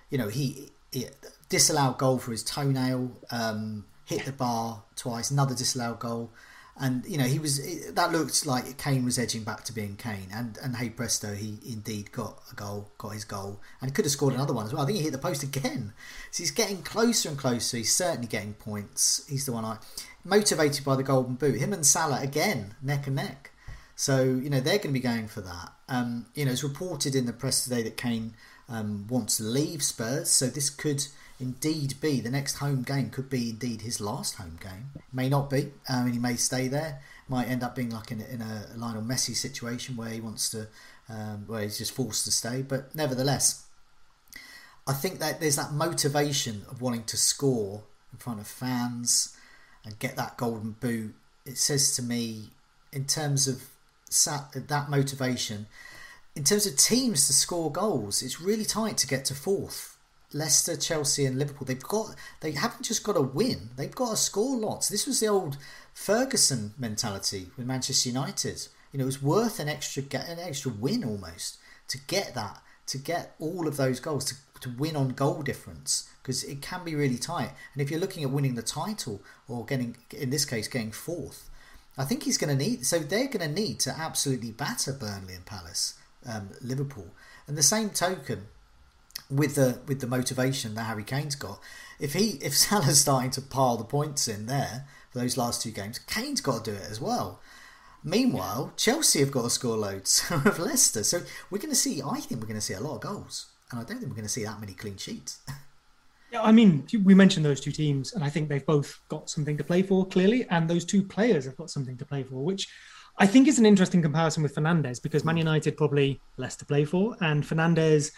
you know, he, he, disallowed goal for his toenail, um, hit the bar twice, another disallowed goal and you know he was that looked like Kane was edging back to being Kane, and and hey presto, he indeed got a goal, got his goal, and could have scored another one as well. I think he hit the post again, so he's getting closer and closer. He's certainly getting points. He's the one I motivated by the golden boot. Him and Salah again, neck and neck. So you know they're going to be going for that. Um, you know, it's reported in the press today that Kane um, wants to leave Spurs, so this could indeed be the next home game could be indeed his last home game. May not be. I um, mean, he may stay there. Might end up being like in a, in a Lionel Messi situation where he wants to, um, where he's just forced to stay. But nevertheless, I think that there's that motivation of wanting to score in front of fans and get that golden boot. It says to me, in terms of that motivation, in terms of teams to score goals, it's really tight to get to fourth Leicester, Chelsea, and Liverpool. They've got they haven't just got to win; they've got to score lots. This was the old Ferguson mentality with Manchester United. You know, it was worth an extra an extra win almost to get that to get all of those goals to to win on goal difference because it can be really tight. And if you're looking at winning the title or getting in this case getting fourth, I think he's going to need. So they're going to need to absolutely batter Burnley and Palace, um, Liverpool. And the same token, with the with the motivation that Harry Kane's got. If he [laughs] if Salah's starting to pile the points in there for those last two games, Kane's got to do it as well. Meanwhile, Chelsea have got to score loads [laughs] of Leicester, so we're going to see. I think we're going to see a lot of goals, and I don't think we're going to see that many clean sheets. [laughs] Yeah, I mean, we mentioned those two teams, and I think they've both got something to play for clearly, and those two players have got something to play for, which I think is an interesting comparison with Fernandes because Man hmm. United probably less to play for, and Fernandes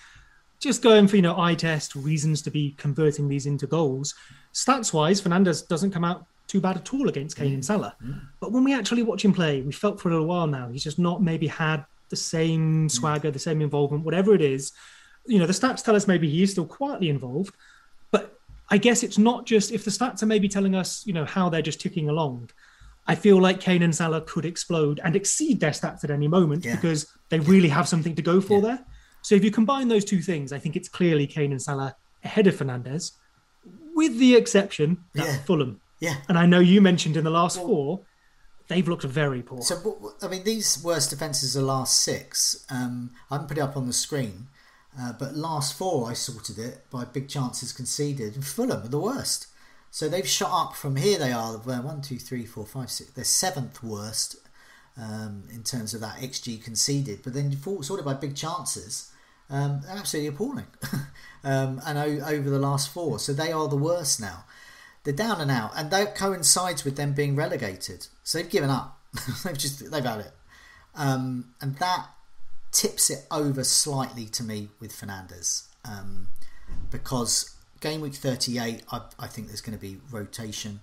just going for you know eye test reasons to be converting these into goals. Stats wise, Fernandes doesn't come out too bad at all against Kane and mm. Salah. Mm. But when we actually watch him play, we felt for a little while now he's just not maybe had the same mm. swagger, the same involvement, whatever it is. You know, the stats tell us maybe he is still quietly involved, but I guess it's not just if the stats are maybe telling us, you know, how they're just ticking along. I feel like Kane and Salah could explode and exceed their stats at any moment yeah. because they really have something to go for yeah. there. So if you combine those two things, I think it's clearly Kane and Salah ahead of Fernandes, with the exception that yeah. Fulham. Yeah. And I know you mentioned in the last well, four, they've looked very poor. So, I mean, these worst defences are last six. Um, I haven't put it up on the screen, uh, but last four I sorted it by big chances conceded. And Fulham are the worst. So they've shot up from here. They are one, two, three, four, five, six. They're seventh worst um, in terms of that xG conceded. But then you sorted by big chances um, absolutely appalling. [laughs] um, and o- over the last four, so they are the worst now. They're down and out, and that coincides with them being relegated. So they've given up. [laughs] they've just they've had it, um, and that tips it over slightly to me with Fernandes um, because game week 38, I, I think there's going to be rotation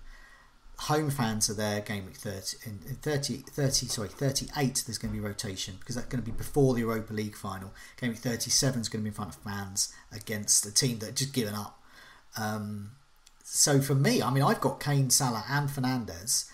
home fans are there game week 30 in, 30, 30 sorry 38 there's going to be rotation because that's going to be before the europa league final. Game week 37 is going to be in front of fans against a team that just given up. Um, so for me i mean i've got kane salah and fernandes.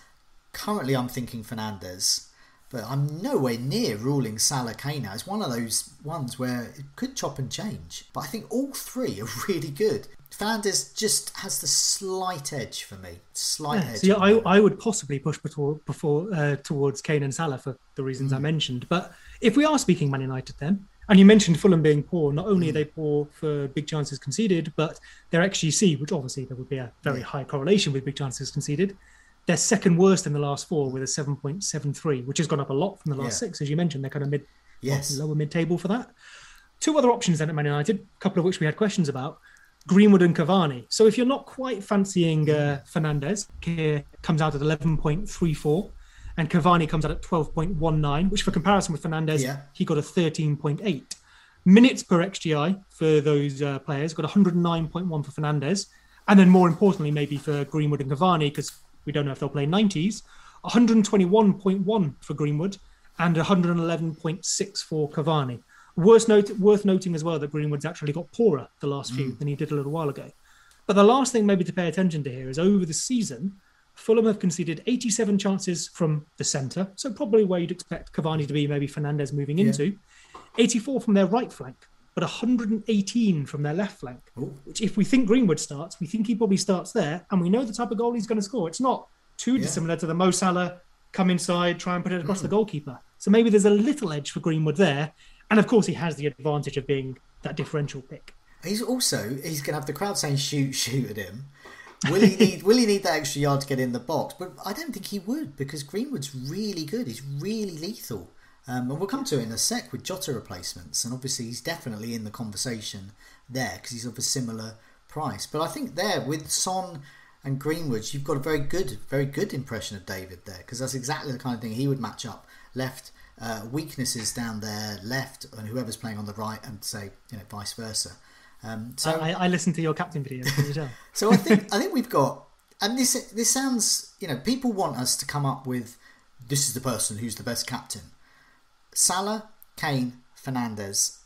Currently i'm thinking fernandes but i'm nowhere near ruling salah kane now it's one of those ones where it could chop and change but i think all three are [laughs] really good Fernandes just has the slight edge for me. Slight yeah, edge. See, I, I would possibly push before, before uh, towards Kane and Salah for the reasons mm. I mentioned. But if we are speaking Man United, then and you mentioned Fulham being poor. Not only mm. are they poor for big chances conceded, but their XGC, which obviously there would be a very high correlation with big chances conceded, They're second worst in the last four with a 7.73, which has gone up a lot from the last Yeah. six, as you mentioned. They're kind of mid, Yes. lower mid table for that. Two other options then at Man United, a couple of which we had questions about. Greenwood and Cavani. So if you're not quite fancying uh, Fernandes, here comes out at 11.34, and Cavani comes out at 12.19, which for comparison with Fernandes, Yeah. he got a 13.8. Minutes per XGI for those uh, players got 109.1 for Fernandes, and then more importantly, maybe for Greenwood and Cavani, because we don't know if they'll play 90s, 121.1 for Greenwood and 111.6 for Cavani. Worth, note, worth noting as well that Greenwood's actually got poorer the last few mm. than he did a little while ago. But the last thing maybe to pay attention to here is over the season, Fulham have conceded 87 chances from the centre, so probably where you'd expect Cavani to be, maybe Fernandes moving into. 84 from their right flank, but 118 from their left flank. Which, if we think Greenwood starts, we think he probably starts there, and we know the type of goal he's going to score. It's not too dissimilar to the Mo Salah come inside, try and put it across the mm. goalkeeper. So maybe there's a little edge for Greenwood there, and of course he has the advantage of being that differential pick. He's also he's going to have the crowd saying shoot shoot at him. Will he need Will he need that extra yard to get in the box? But I don't think he would because Greenwood's really good. He's really lethal. Um, and we'll come to it in a sec with Jota replacements, and obviously he's definitely in the conversation there because he's of a similar price. But I think there with Son and Greenwood, you've got a very good, very good impression of David there because that's exactly the kind of thing he would match up. Left uh, weaknesses down there, left, and whoever's playing on the right, and say you know vice versa. Um, so I, I listened to your captain video. You [laughs] so I think I think we've got, and this this sounds, you know, people want us to come up with this is the person who's the best captain. Salah, Kane, Fernandes,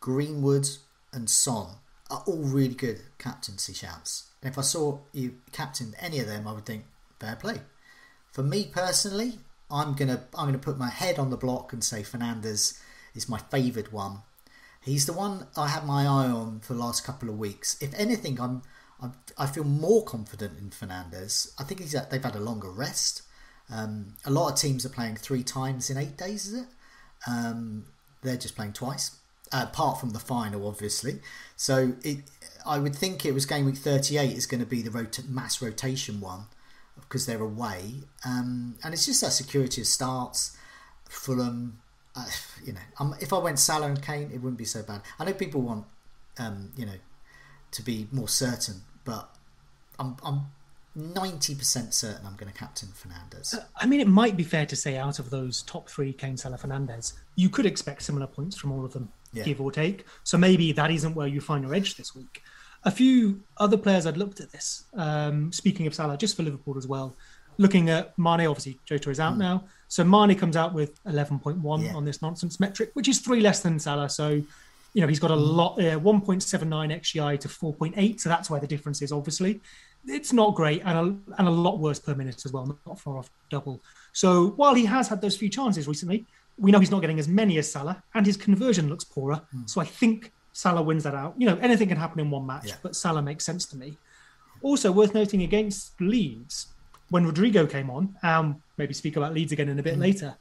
Greenwood, and Son are all really good captaincy shouts. And if I saw you captain any of them, I would think fair play. For me personally, I'm gonna I'm gonna put my head on the block and say Fernandes is my favoured one. He's the one I had my eye on for the last couple of weeks. If anything, I'm, I'm I feel more confident in Fernandes. I think he's had, they've had a longer rest. Um, a lot of teams are playing three times in eight days. Is it? Um, they're just playing twice, uh, apart from the final, obviously. So it, I would think it was game week 38 is going to be the rota- mass rotation one because they're away, um, and it's just that security of starts. Fulham, uh, you know, um, if I went Salah and Kane, it wouldn't be so bad. I know people want, um, you know, to be more certain, but I'm I'm ninety percent certain I'm going to captain Fernandes. I mean, it might be fair to say out of those top three, Kane, Salah, Fernandes, you could expect similar points from all of them, Yeah. give or take. So maybe that isn't where you find your edge this week. A few other players I'd looked at this. Um, speaking of Salah, just for Liverpool as well. Looking at Mane, obviously Jota is out now. So Mane comes out with 11.1 Hmm. Yeah. on this nonsense metric, which is three less than Salah. So, you know, he's got a Hmm. lot, uh, 1.79 XGI to 4.8. So that's where the difference is, obviously. It's not great and a, and a lot worse per minute as well, not far off double. So while he has had those few chances recently, we know he's not getting as many as Salah, and his conversion looks poorer. So I think Salah wins that out. You know, anything can happen in one match, Yeah. but Salah makes sense to me. Also worth noting against Leeds, when Rodrigo came on, um, maybe speak about Leeds again in a bit mm. later.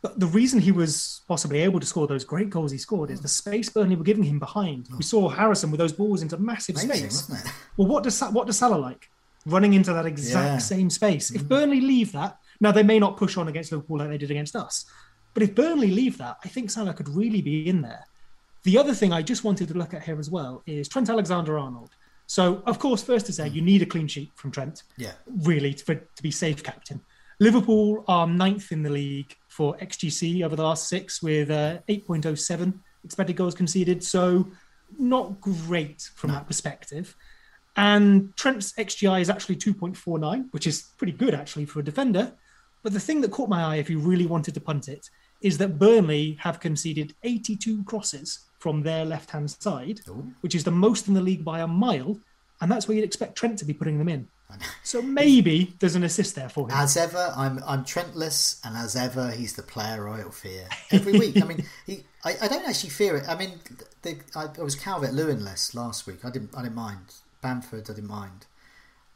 But the reason he was possibly able to score those great goals he scored is the space Burnley were giving him behind. We mm. saw Harrison with those balls into massive Amazing, space. Well, what does what does Salah like? Running into that exact Yeah. same space. If mm. Burnley leave that, now they may not push on against Liverpool like they did against us, but if Burnley leave that, I think Salah could really be in there. The other thing I just wanted to look at here as well is Trent Alexander-Arnold. So, of course, first to say you need a clean sheet from Trent Yeah. really for, to be safe captain. Liverpool are ninth in the league for XGC over the last six with uh, 8.07 expected goals conceded. So not great from that perspective. And Trent's XGI is actually 2.49, which is pretty good actually for a defender. But the thing that caught my eye, if you really wanted to punt it, is that Burnley have conceded 82 crosses from their left hand side, oh. which is the most in the league by a mile. And that's where you'd expect Trent to be putting them in. [laughs] So maybe there's an assist there for him. As ever, I'm I'm Trentless, and as ever, he's the player I'll fear every week. I mean, [laughs] he, I, I don't actually fear it. I mean, the, I, I was Calvert Lewinless last week. I didn't I didn't mind Bamford. I didn't mind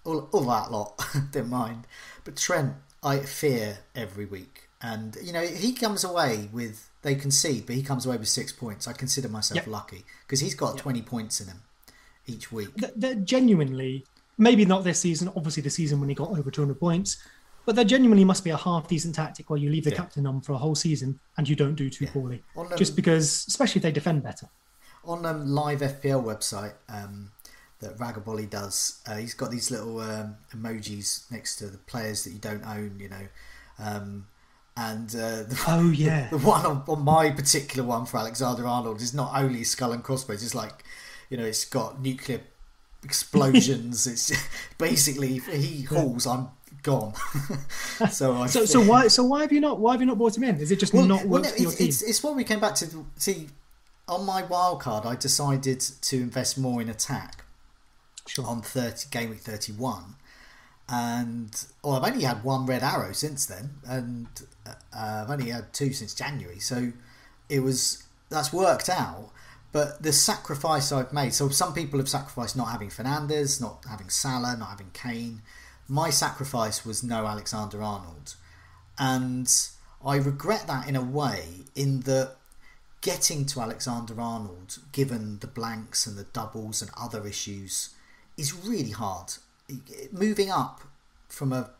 all all that lot. [laughs] didn't mind, but Trent, I fear every week. And you know, he comes away with they concede, but he comes away with six points. I consider myself Yep. lucky because he's got twenty points in him each week. They're genuinely maybe not this season. Obviously, the season when he got over 200 points. But there genuinely must be a half decent tactic where you leave the Yeah. captain on for a whole season and you don't do too Yeah. poorly. On, um, Just because, especially if they defend better. on um, live FPL website um, that Ragabolly does, uh, he's got these little um, emojis next to the players that you don't own, you know. Um, and uh, [laughs] the, Oh, yeah. [laughs] the one on, on my particular one for Alexander Arnold is not only skull and crossbones. It's like, you know, it's got nuclear explosions. it's [laughs] basically if he hauls, I'm gone. so I So, so why, so why have you not, why have you not brought him in? Is it just not well, no, it's, it's, it's what we came back to. See, on my wild card, I decided to invest more in attack Sure. on thirty game week thirty one, and well, I've only had one red arrow since then, and I've only had two since January. So it was that's worked out. But the sacrifice I've made, so some people have sacrificed not having Fernandes, not having Salah, not having Kane. My sacrifice was no Alexander Arnold. And I regret that in a way, in that getting to Alexander Arnold, given the blanks and the doubles and other issues, is really hard. Moving up from a a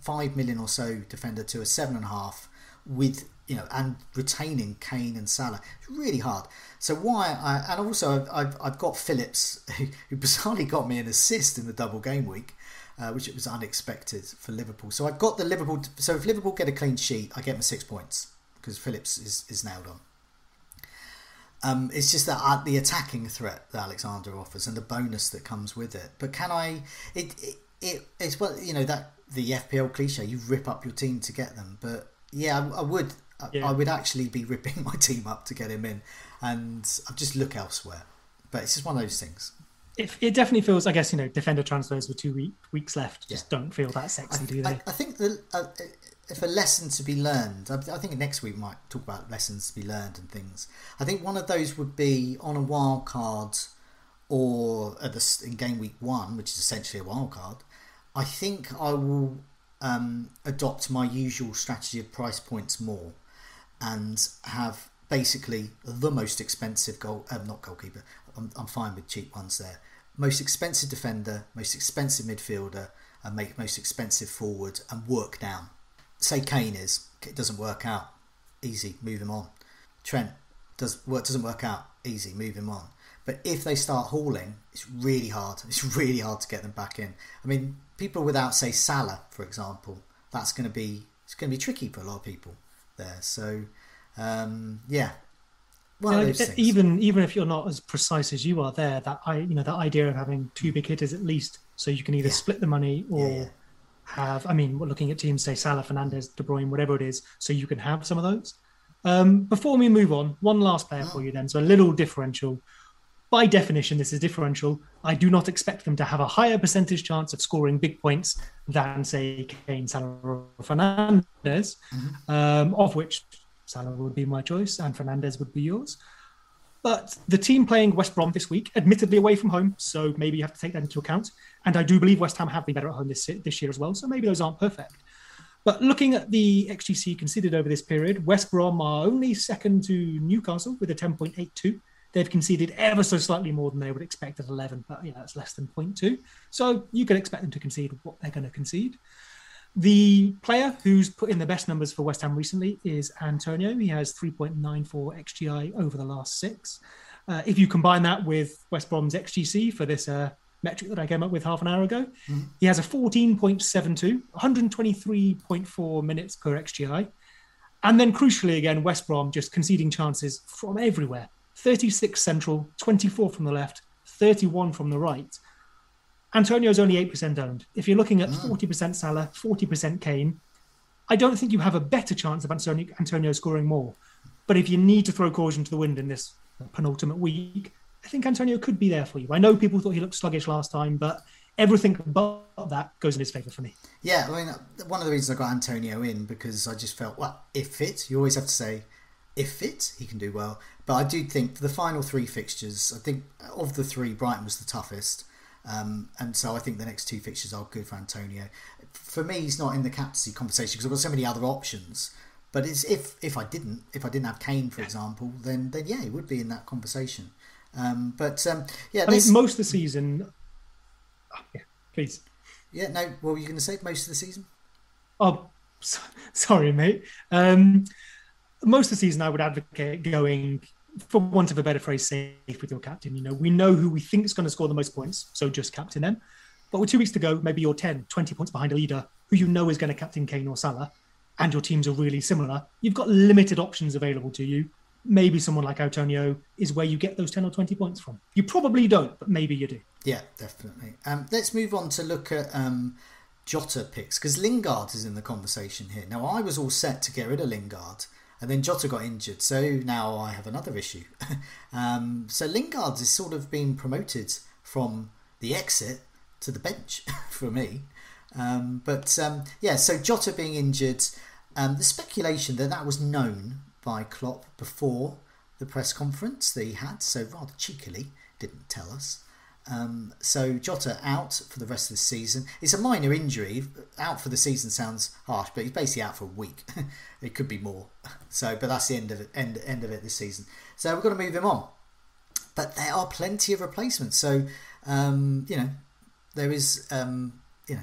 five million or so defender to a seven and a half with you know and retaining Kane and Salah it's really hard. So why I and also I've I've got Phillips [laughs] who bizarrely got me an assist in the double game week. Uh, which it was unexpected for Liverpool. So I've got the Liverpool. So if Liverpool get a clean sheet, I get my six points because Phillips is, is nailed on. Um, it's just that uh, the attacking threat that Alexander offers and the bonus that comes with it. But can I? It it, it it's well you know that the FPL cliche. You rip up your team to get them. But yeah, I, I would. I, Yeah. I would actually be [laughs] ripping my team up to get him in, and I've just look elsewhere. But it's just one of those things. It, it definitely feels, I guess, you know, defender transfers with two week, weeks left just Yeah. don't feel that I, sexy, do they? I, I think the, uh, if a lesson to be learned, I, I think next week we might talk about lessons to be learned and things. I think one of those would be on a wild card or at the, in game week one, which is essentially a wild card. I think I will um, adopt my usual strategy of price points more and have basically the most expensive goal, um, not goalkeeper. I'm, I'm fine with cheap ones there. Most expensive defender, most expensive midfielder, and make most expensive forward, and work down. Say Kane is, it doesn't work out, easy, move him on. Trent does work doesn't work out, easy, move him on. But if they start hauling, it's really hard. [laughs] It's really hard to get them back in. I mean, people without say Salah, for example, that's going to be it's going to be tricky for a lot of people there. So um, yeah, one You know, even even if you're not as precise as you are there, that I you know that idea of having two big hitters at least, so you can either Yeah. split the money or Yeah, yeah. have. I mean, we're looking at teams say Salah, Fernandes, De Bruyne, whatever it is, so you can have some of those. Um, before we move on, one last player for you then. So a little differential. By definition, this is differential. I do not expect them to have a higher percentage chance of scoring big points than, say, Kane, Salah, or Fernandes, um, of which Salah would be my choice and Fernandes would be yours. But the team playing West Brom this week, admittedly away from home, so maybe you have to take that into account. And I do believe West Ham have been better at home this this year as well, so maybe those aren't perfect. But looking at the XGC conceded over this period, West Brom are only second to Newcastle with a 10.82. They've conceded ever so slightly more than they would expect at 11, but yeah, that's less than 0.2. So you can expect them to concede what they're going to concede. The player who's put in the best numbers for West Ham recently is Antonio. He has 3.94 XGI over the last six. Uh, if you combine that with West Brom's XGC for this uh, metric that I came up with half an hour ago, he has a 14.72, 123.4 minutes per XGI. And then crucially, again, West Brom just conceding chances from everywhere 36 central, 24 from the left, 31 from the right. Antonio's only 8% owned. If you're looking at hmm. 40% Salah, 40% Kane, I don't think you have a better chance of Antonio, Antonio scoring more. But if you need to throw caution to the wind in this penultimate week, I think Antonio could be there for you. I know people thought he looked sluggish last time, but everything but that goes in his favour for me. Yeah, I mean, one of the reasons I got Antonio in because I just felt, well, if fit, you always have to say, if fit, he can do well. But I do think for the final three fixtures, I think of the three, Brighton was the toughest. Um, and so I think the next two fixtures are good for Antonio. For me, he's not in the captaincy conversation because I've got so many other options. But it's if if I didn't, if I didn't have Kane, for example, then then yeah, he would be in that conversation. Um, but um, yeah, I mean, most of the season, yeah, please. Yeah, no. What were you going to say? Most of the season? Oh, so, [laughs] sorry, mate. Um, most of the season, I would advocate going, for want of a better phrase, safe with your captain. You know, we know who we think is going to score the most points, so just captain them. But with two weeks to go, maybe you're 10, 20 points behind a leader who you know is going to captain Kane or Salah, and your teams are really similar. You've got limited options available to you. Maybe someone like Antonio is where you get those 10 or 20 points from. You probably don't, but maybe you do. Yeah, definitely. Um, let's move on to look at um, Jota picks because Lingard is in the conversation here. Now, I was all set to get rid of Lingard, and then Jota got injured, so now I have another issue. [laughs] um, so Lingard is sort of being promoted from the exit to the bench [laughs] for me. Um, but um, yeah, so Jota being injured, um, the speculation that that was known by Klopp before the press conference that he had, so rather cheekily didn't tell us. Um, so Jota out for the rest of the season. It's a minor injury. Out for the season sounds harsh, but he's basically out for a week. [laughs] it could be more. So, but that's the end of it. End end of it this season. So we've got to move him on. But there are plenty of replacements. So um, you know there is um, you know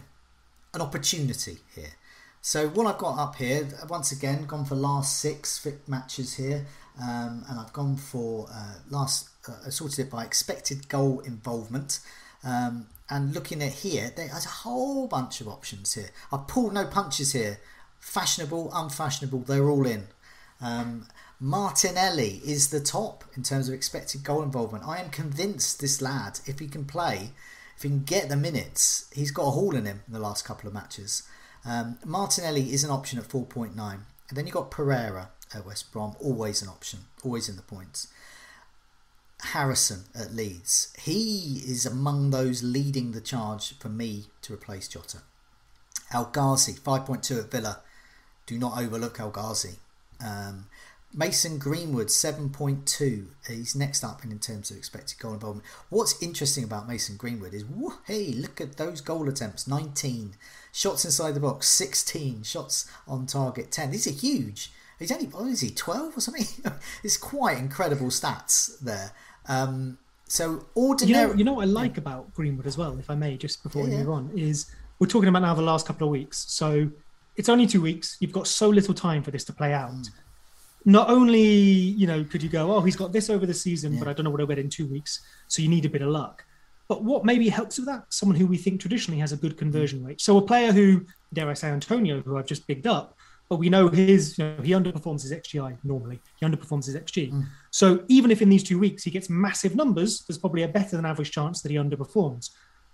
an opportunity here. So what I've got up here, once again, gone for last six matches here, um, and I've gone for uh, last uh, sorted it by expected goal involvement. Um, and looking at here, there's a whole bunch of options here. I pulled no punches here. Fashionable, unfashionable, they're all in. Um, Martinelli is the top in terms of expected goal involvement. I am convinced this lad, if he can play, if he can get the minutes, he's got a haul in him in the last couple of matches. Um, Martinelli is an option at 4.9. And then you've got Pereira at West Brom, always an option, always in the points. Harrison at Leeds. He is among those leading the charge for me to replace Jota. El Ghazi, 5.2 at Villa. Do not overlook El Ghazi. Um, Mason Greenwood, 7.2. He's next up in terms of expected goal involvement. What's interesting about Mason Greenwood is, hey, look at those goal attempts 19. Shots inside the box, 16. Shots on target, 10. These are huge. He's only, what is he, 12 or something? [laughs] it's quite incredible stats there. Um, so ordinary. You know, you know what I like about Greenwood as well, if I may, just before yeah, we move on, is we're talking about now the last couple of weeks. So it's only two weeks. You've got so little time for this to play out. Mm. Not only, you know, could you go, oh, he's got this over the season, yeah. but I don't know what I'll get in two weeks. So you need a bit of luck. But what maybe helps with that? Someone who we think traditionally has a good conversion rate. So a player who, dare I say, Antonio, who I've just bigged up, but we know his you know, he underperforms his xgi normally he underperforms his xg mm. so even if in these two weeks he gets massive numbers there's probably a better than average chance that he underperforms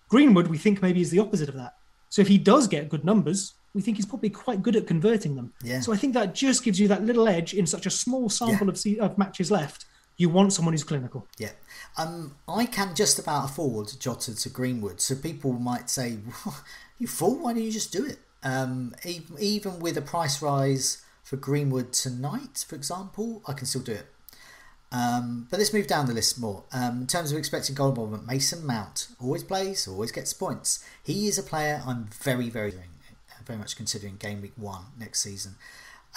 greenwood we think maybe is the opposite of that so if he does get good numbers we think he's probably quite good at converting them yeah. so i think that just gives you that little edge in such a small sample yeah. of, of matches left you want someone who's clinical. Yeah. Um, I can just about afford Jota to Greenwood. So people might say, well, you fool, why don't you just do it? Um, even with a price rise for Greenwood tonight, for example, I can still do it. Um, but let's move down the list more. Um, in terms of expected goal involvement, Mason Mount always plays, always gets points. He is a player I'm very, very, very much considering game week one next season,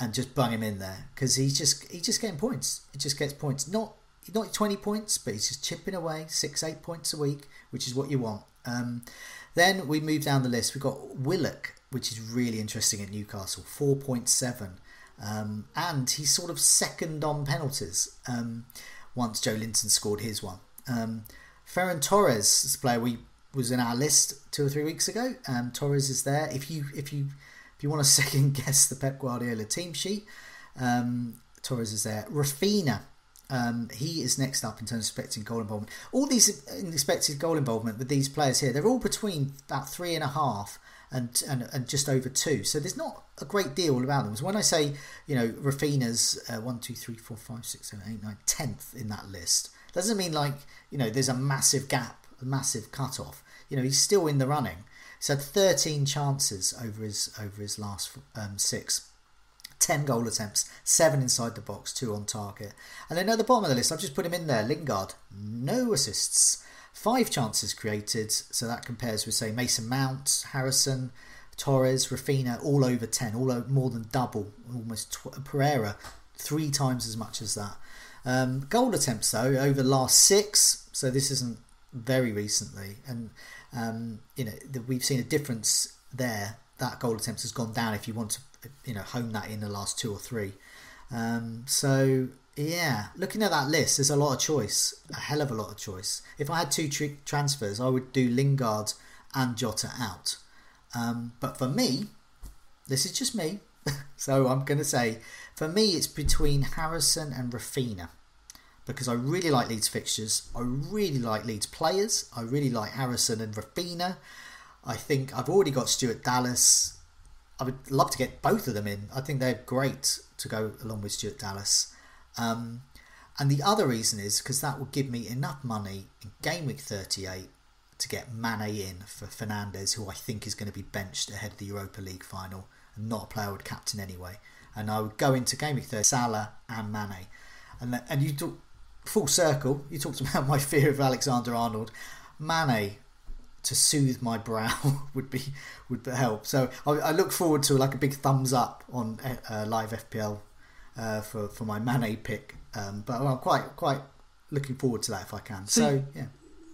and just bung him in there because he's just he's just getting points. He just gets points, not not 20 points, but he's just chipping away six, eight points a week, which is what you want. Um, then we move down the list. We've got Willock which is really interesting at Newcastle, 4.7. Um, and he's sort of second on penalties um, once Joelinton scored his one. Um, Ferran Torres is a player we was in our list two or three weeks ago. Um, Torres is there. If you if you if you want to [laughs] second guess the Pep Guardiola team sheet, um, Torres is there. Raphinha, um, he is next up in terms of expected goal involvement. All these expected goal involvement with these players here, they're all between about three and a half and, and and just over two. So there's not a great deal about them. So when I say, you know, Raphinha's uh, one, two, three, four, five, six, seven, eight, nine, tenth in that list, doesn't mean like you know there's a massive gap, massive cut off. You know, he's still in the running. He's had 13 chances over his over his last um, six. 10 goal attempts, 7 inside the box, 2 on target. And then at the bottom of the list, I've just put him in there Lingard, no assists, Five chances created, so that compares with, say, Mason Mount, Harrison, Torres, Raphinha, all over 10, all over, more than double, almost tw- Pereira, three times as much as that. Um, goal attempts, though, over the last six, so this isn't very recently, and Um, you know, the, we've seen a difference there. That goal attempt has gone down. If you want to, you know, hone that in the last two or three. Um, so yeah, looking at that list, there's a lot of choice, a hell of a lot of choice. If I had two tr- transfers, I would do Lingard and Jota out. Um, but for me, this is just me, [laughs] so I'm going to say, for me, it's between Harrison and Raphinha because I really like Leeds fixtures. I really like Leeds players. I really like Harrison and Raphinha. I think I've already got Stuart Dallas. I would love to get both of them in. I think they're great to go along with Stuart Dallas. Um, and the other reason is because that will give me enough money in game week 38 to get Mane in for Fernandes, who I think is going to be benched ahead of the Europa League final and not a player I would captain anyway. And I would go into game week 30, Salah and Mane. And, and you talk full circle, you talked [laughs] about my fear of Alexander Arnold. Mane to soothe my brow [laughs] would be would help. So I, I, look forward to like a big thumbs up on uh, live FPL uh, for for my Mane pick. Um, but I'm quite quite looking forward to that if I can. So, so yeah.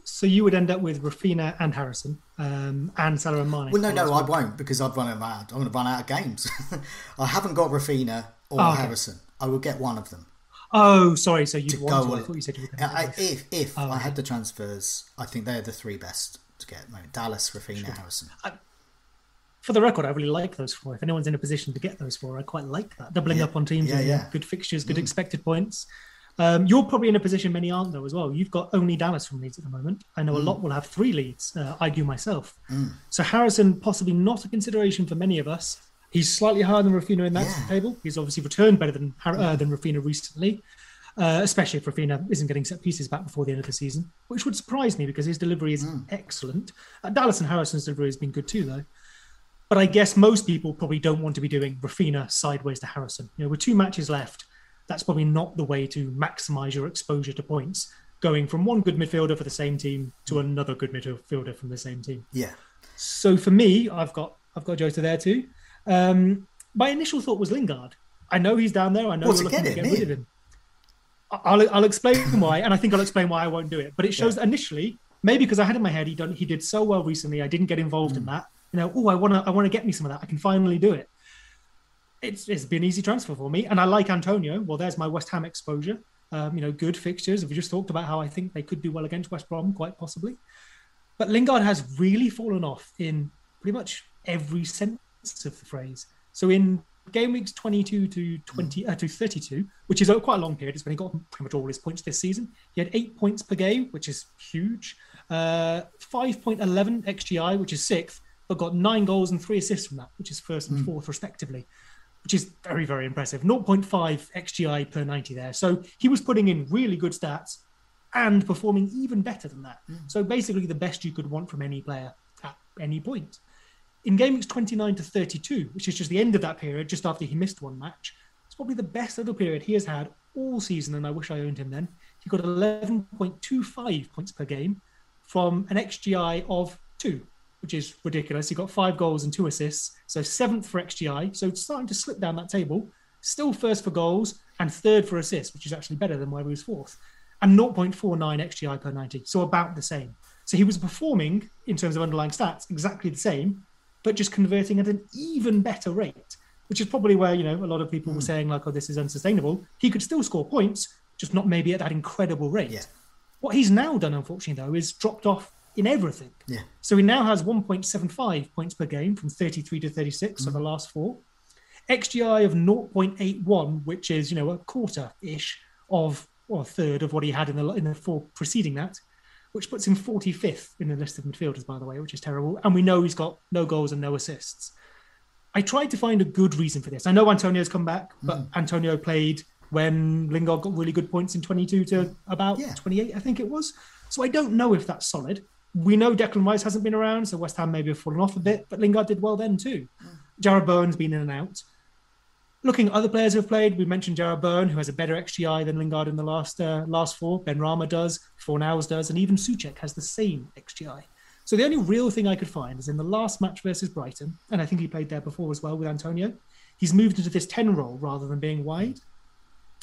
So you would end up with Raphinha and Harrison um, and Salah and Mane. Well, no, no, I won't because I've run out. I'm going to run out of games. [laughs] I haven't got Raphinha or oh, okay. Harrison. I will get one of them. Oh, sorry. So you'd want to? I thought you said you were going to. If if oh, I had the transfers, I think they're the three best to get. at the moment Dallas, Raphinha, sure. Harrison. I, for the record, I really like those four. If anyone's in a position to get those four, I quite like that. Doubling yeah. up on teams, yeah, yeah. good fixtures, good mm. expected points. Um, you're probably in a position many aren't though as well. You've got only Dallas from Leeds at the moment. I know mm. a lot will have three Leeds. Uh, I do myself. Mm. So Harrison possibly not a consideration for many of us. He's slightly higher than Raphinha in that yeah. table. He's obviously returned better than uh, than Raphinha recently, uh, especially if Raphinha isn't getting set pieces back before the end of the season, which would surprise me because his delivery is mm. excellent. Uh, Dallas and Harrison's delivery has been good too, though. But I guess most people probably don't want to be doing Raphinha sideways to Harrison. You know, with two matches left, that's probably not the way to maximize your exposure to points. Going from one good midfielder for the same team to another good midfielder from the same team. Yeah. So for me, I've got I've got Jota there too. Um, my initial thought was Lingard. I know he's down there. I know well, we're looking to get rid of him. I'll, I'll explain [laughs] why, and I think I'll explain why I won't do it. But it shows yeah. that initially, maybe because I had in my head he done he did so well recently, I didn't get involved mm. in that. You know, oh, I want to I want to get me some of that. I can finally do it it's, it's been an easy transfer for me. And I like Antonio. Well, there's my West Ham exposure. Um, you know, good fixtures. We just talked about how I think they could do well against West Brom, quite possibly. But Lingard has really fallen off in pretty much every sense of the phrase. So in game weeks 22 to 20 uh, to 32, which is quite a long period, it's when he got pretty much all his points this season. He had eight points per game, which is huge. Uh, 5.11 xGI, which is sixth, but got nine goals and three assists from that, which is first and mm. fourth respectively which is very, very impressive. 0.5 XGI per 90 there. So he was putting in really good stats and performing even better than that. Mm. So basically, the best you could want from any player at any point. In game weeks 29 to 32, which is just the end of that period, just after he missed one match, it's probably the best little period he has had all season, and I wish I owned him then. He got 11.25 points per game from an XGI of two which is ridiculous. He got five goals and two assists, so seventh for XGI. So starting to slip down that table. Still first for goals and third for assists, which is actually better than where he was fourth, and 0.49 XGI per 90, so about the same. So he was performing in terms of underlying stats exactly the same, but just converting at an even better rate, which is probably where you know a lot of people mm. were hmm. saying like, "Oh, this is unsustainable." He could still score points, just not maybe at that incredible rate. Yeah. What he's now done, unfortunately, though, is dropped off in everything. Yeah. So he now has 1.75 points per game from 33 to 36 mm. of the last four. XGI of 0.81, which is you know a quarter ish of or a third of what he had in the in the four preceding that, which puts him 45th in the list of midfielders, by the way, which is terrible. And we know he's got no goals and no assists. I tried to find a good reason for this. I know Antonio's come back, but mm. Antonio played when Lingard got really good points in 22 to about yeah. 28, I think it was. So I don't know if that's solid we know Declan Rice hasn't been around, so West Ham maybe have fallen off a bit, but Lingard did well then too. Mm. Jarrod Bowen's been in and out. Looking at other players who've played, we mentioned Jarrod Bowen, who has a better XGI than Lingard in the last uh, last four. Benrahma does, Fornals does, and even Soucek has the same XGI. So the only real thing I could find is in the last match versus Brighton, and I think he played there before as well with Antonio. He's moved into this 10 role rather than being wide.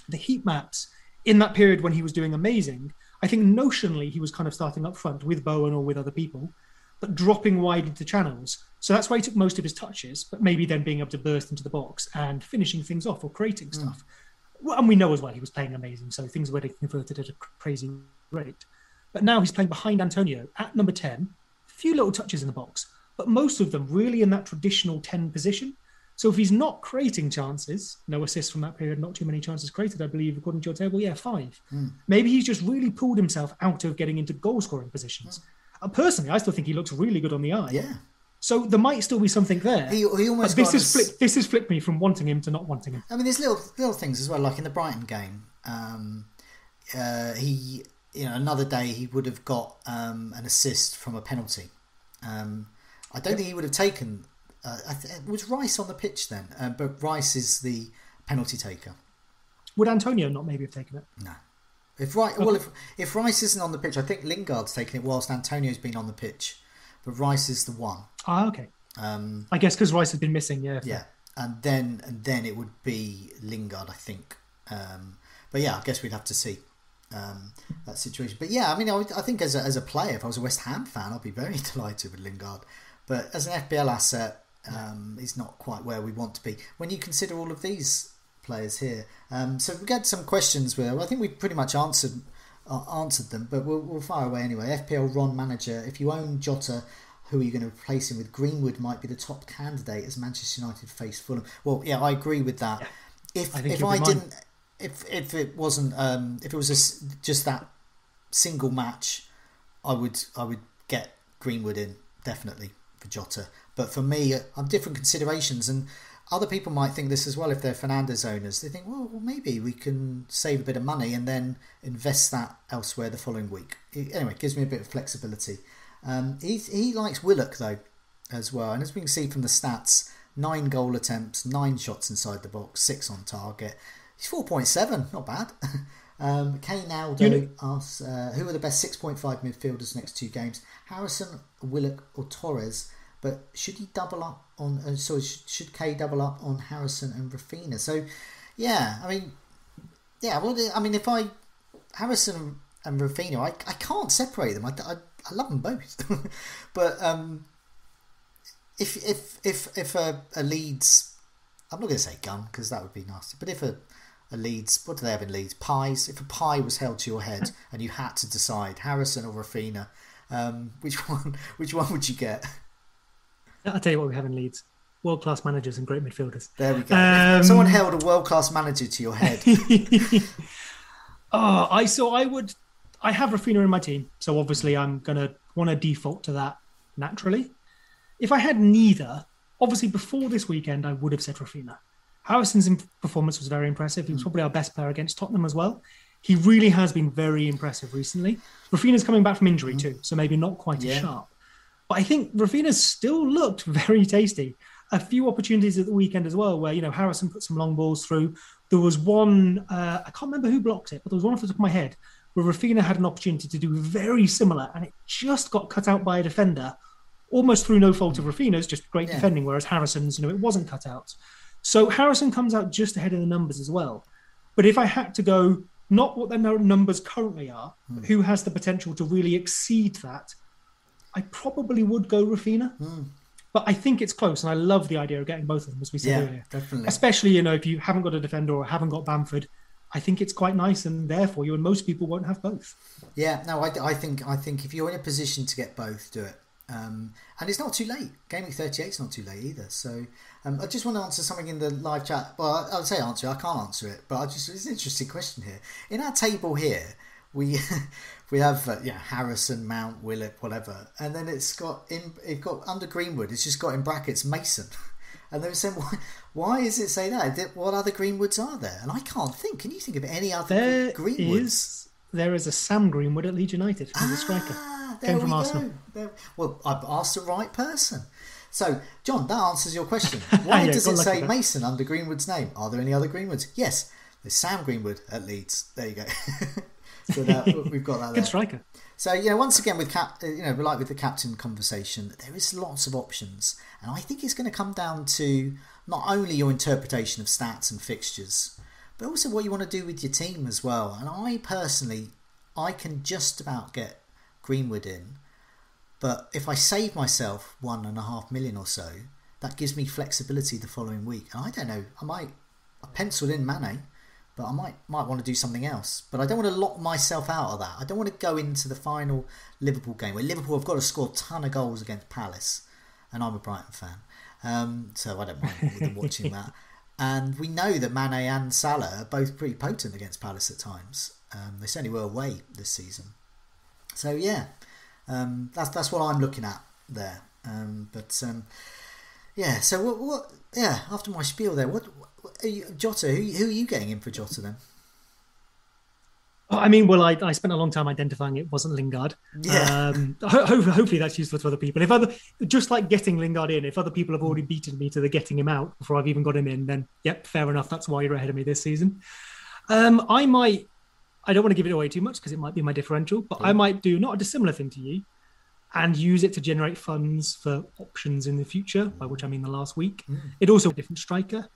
The heat maps in that period when he was doing amazing I think notionally he was kind of starting up front with Bowen or with other people. but dropping wide into channels. So that's why he took most of his touches, but maybe then being able to burst into the box and finishing things off or creating mm. stuff. Well, and we know as well he was playing amazing, so things were converted at a crazy rate. But now he's playing behind Antonio at number 10, a few little touches in the box, but most of them really in that traditional 10 position. So if he's not creating chances, no assists from that period, not too many chances created, I believe, according to your table, yeah, five. Mm. Maybe he's just really pulled himself out of getting into goal scoring positions. Mm. Uh, personally, I still think he looks really good on the eye. Yeah. So there might still be something there. He, he almost this has flipped. This has flipped me from wanting him to not wanting him. I mean, there's little little things as well, like in the Brighton game. Um, uh, he, you know, another day he would have got um, an assist from a penalty. Um, I don't think he would have taken uh, was Rice on the pitch then? Uh, but Rice is the penalty taker. Would Antonio not maybe have taken it? No. If right, well, if if Rice isn't on the pitch, I think Lingard's taken it whilst Antonio's been on the pitch, but Rice is the one. Ah, okay. Um, I guess because Rice has been missing, yeah. Yeah, and then and then it would be Lingard, I think. Um, but yeah, I guess we'd have to see um, that situation. But yeah, I mean, I, I think as a, as a player, if I was a West Ham fan, I'd be very [laughs] delighted with Lingard. But as an FPL asset, um, is not quite where we want to be. When you consider all of these players here, um, so we get some questions where I think we've pretty much answered uh, answered them, but we'll, we'll fire away anyway. FPL Ron manager, if you own Jota, who are you going to replace him with? Greenwood might be the top candidate as Manchester United face Fulham. Well, yeah, I agree with that. Yeah. If I if I didn't, if if it wasn't, um, if it was just, just that single match, I would I would get Greenwood in definitely for Jota. But for me, I'm different considerations, and other people might think this as well if they're Fernandes owners. They think, well, well, maybe we can save a bit of money and then invest that elsewhere the following week. Anyway, it gives me a bit of flexibility. Um, he, he likes Willock, though, as well. And as we can see from the stats, nine goal attempts, nine shots inside the box, six on target. He's 4.7, not bad. [laughs] um, Kane Aldo you know, asks, uh, who are the best 6.5 midfielders next two games? Harrison, Willock, or Torres? But should he double up on? Uh, so should K double up on Harrison and Raphinha? So, yeah, I mean, yeah. Well, I mean, if I Harrison and Raphinha, I, I can't separate them. I, I, I love them both, [laughs] but um, if if if if a, a Leeds, I'm not going to say gun because that would be nasty. But if a a Leeds, what do they have in Leeds? Pies. If a pie was held to your head [laughs] and you had to decide Harrison or Raphinha, um, which [laughs] one which one would you get? I'll tell you what we have in Leeds: world class managers and great midfielders. There we go. Um, Someone held a world class manager to your head. oh, I so I would. I have Raphinha in my team, so obviously I'm gonna want to default to that naturally. If I had neither, obviously before this weekend I would have said Raphinha. Harrison's performance was very impressive. He was hmm. probably our best player against Tottenham as well. He really has been very impressive recently. Raphinha's coming back from injury hmm. too, so maybe not quite yeah. as sharp. But I think Raphinha still looked [laughs] very tasty. A few opportunities at the weekend as well, where you know Harrison put some long balls through. There was one uh, I can't remember who blocked it, but there was one off the top of my head where Raphinha had an opportunity to do very similar, and it just got cut out by a defender, almost through no fault of Raphinha's, just great yeah. defending. Whereas Harrison's, you know, it wasn't cut out. So Harrison comes out just ahead of the numbers as well. But if I had to go, not what their numbers currently are, mm. who has the potential to really exceed that, I probably would go Raphinha. Mm. But I think it's close, and I love the idea of getting both of them, as we said yeah, earlier. Definitely. Especially, you know, if you haven't got a defender or haven't got Bamford, I think it's quite nice, and therefore you and most people won't have both. Yeah, no, I, I think I think if you're in a position to get both, do it. Um, and it's not too late. Gaming 38 is not too late either. So um, I just want to answer something in the live chat. Well, I would say answer. I can't answer it, but I just it's an interesting question here. In our table here, we [laughs] we have uh, yeah Harrison, Mount, Willock, whatever, and then it's got in it got under Greenwood. It's just got in brackets Mason, [laughs] and they were saying why why is it say that? What other Greenwoods are there? And I can't think. Can you think of any other there Greenwoods? Is, there is a Sam Greenwood at Leeds United. He's ah, a striker. Came from Arsenal. There, well, I've asked the right person. So, John, that answers your question. [laughs] Why yeah, does it say Mason under Greenwood's name? Are there any other Greenwoods? Yes, there's Sam Greenwood at Leeds. There you go. [laughs] so that, we've got that. Good striker. So you know, once again with cap, uh, you know, like with the captain conversation, there is lots of options, and I think it's going to come down to not only your interpretation of stats and fixtures, but also what you want to do with your team as well. And I personally, I can just about get Greenwood in, But if I save myself one and a half million or so, that gives me flexibility the following week. And I don't know, I might I penciled in Mane, but I might might want to do something else. But I don't want to lock myself out of that. I don't want to go into the final Liverpool game where Liverpool have got to score a ton of goals against Palace, and I'm a Brighton fan, um, so I don't mind watching that. [laughs] And we know that Mane and Salah are both pretty potent against Palace at times. Um, they certainly were away this season. So yeah, um, that's that's what I'm looking at there. Um, but um, yeah, so what, what? Yeah, after my spiel there, what? You, Jota? Who, who are you getting in for Jota then? I mean, well, I, I spent a long time identifying it wasn't Lingard. Yeah. Um, ho- hopefully that's useful to other people. If other, just like getting Lingard in, if other people have already beaten me to the getting him out before I've even got him in, then yep, fair enough. That's why you're ahead of me this season. Um, I might, I don't want to give it away too much because it might be my differential, but I might do not a dissimilar thing to you and use it to generate funds for options in the future, by which I mean the last week. It also a different striker.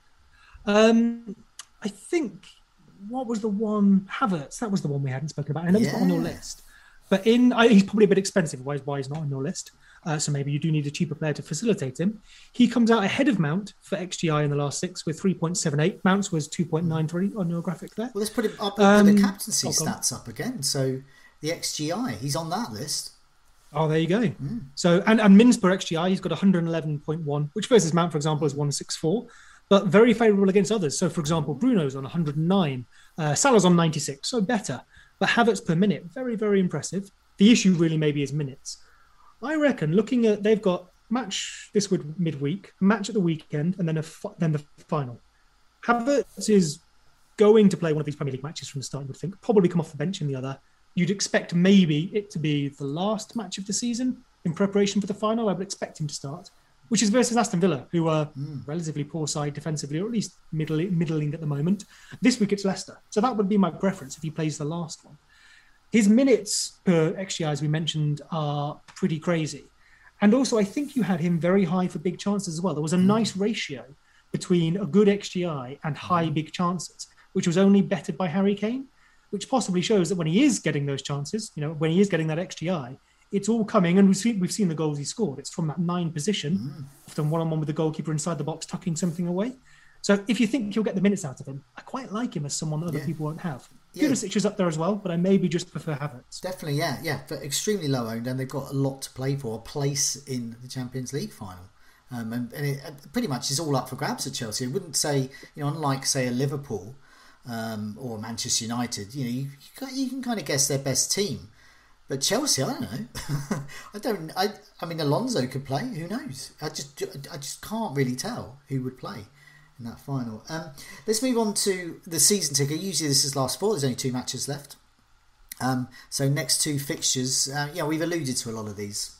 Um, I think what was the one Havertz? That was the one we hadn't spoken about. I know it's not on your list, but in I, he's probably a bit expensive. Why, is why he's not on your list? Uh, so maybe you do need a cheaper player to facilitate him. He comes out ahead of Mount for XGI in the last six with 3.78. Mount's was 2.93 on your graphic there. Well, let's put him up. Um, put the captaincy oh, stats up again. So the XGI, he's on that list. Oh, there you go. So and and Mins per XGI, he's got 111.1, which versus Mount, for example, is 164, but very favourable against others. So, for example, Bruno's on 109, uh, Salah's on 96, so better. But Havertz per minute, very very impressive. The issue really maybe is minutes. I reckon looking at they've got match this would midweek, match at the weekend, and then a then the final. Havertz is going to play one of these Premier League matches from the start. You would think probably come off the bench in the other. You'd expect maybe it to be the last match of the season in preparation for the final. I would expect him to start, which is versus Aston Villa, who are hmm. relatively poor side defensively, or at least middling, middling at the moment. This week it's Leicester, so that would be my preference if he plays the last one. His minutes per XGI, as we mentioned, are pretty crazy. And also, I think you had him very high for big chances as well. There was a hmm. nice ratio between a good XGI and high hmm. big chances, which was only bettered by Harry Kane, which possibly shows that when he is getting those chances, you know, when he is getting that XGI, it's all coming. And we've seen, we've seen the goals he scored. It's from that nine position, often one on one with the goalkeeper inside the box, tucking something away. So if you think you'll get the minutes out of him, I quite like him as someone that other Yeah. people won't have. Yeah. Pulisic is up there as well, but I maybe just prefer Havertz. Definitely, yeah, yeah. But extremely low owned, and they've got a lot to play for. A place in the Champions League final, um, and, and it it pretty much is all up for grabs at Chelsea. I wouldn't say, you know, unlike say a Liverpool um, or Manchester United, you know, you, you, can, you can kind of guess their best team. But Chelsea, I don't know. [laughs] I don't. I. I mean, Alonso could play. Who knows? I just. I just can't really tell who would play in that final. Um, let's move on to the season ticket. Usually, this is last four. There's only two matches left. Um, so next two fixtures, uh, yeah, we've alluded to a lot of these.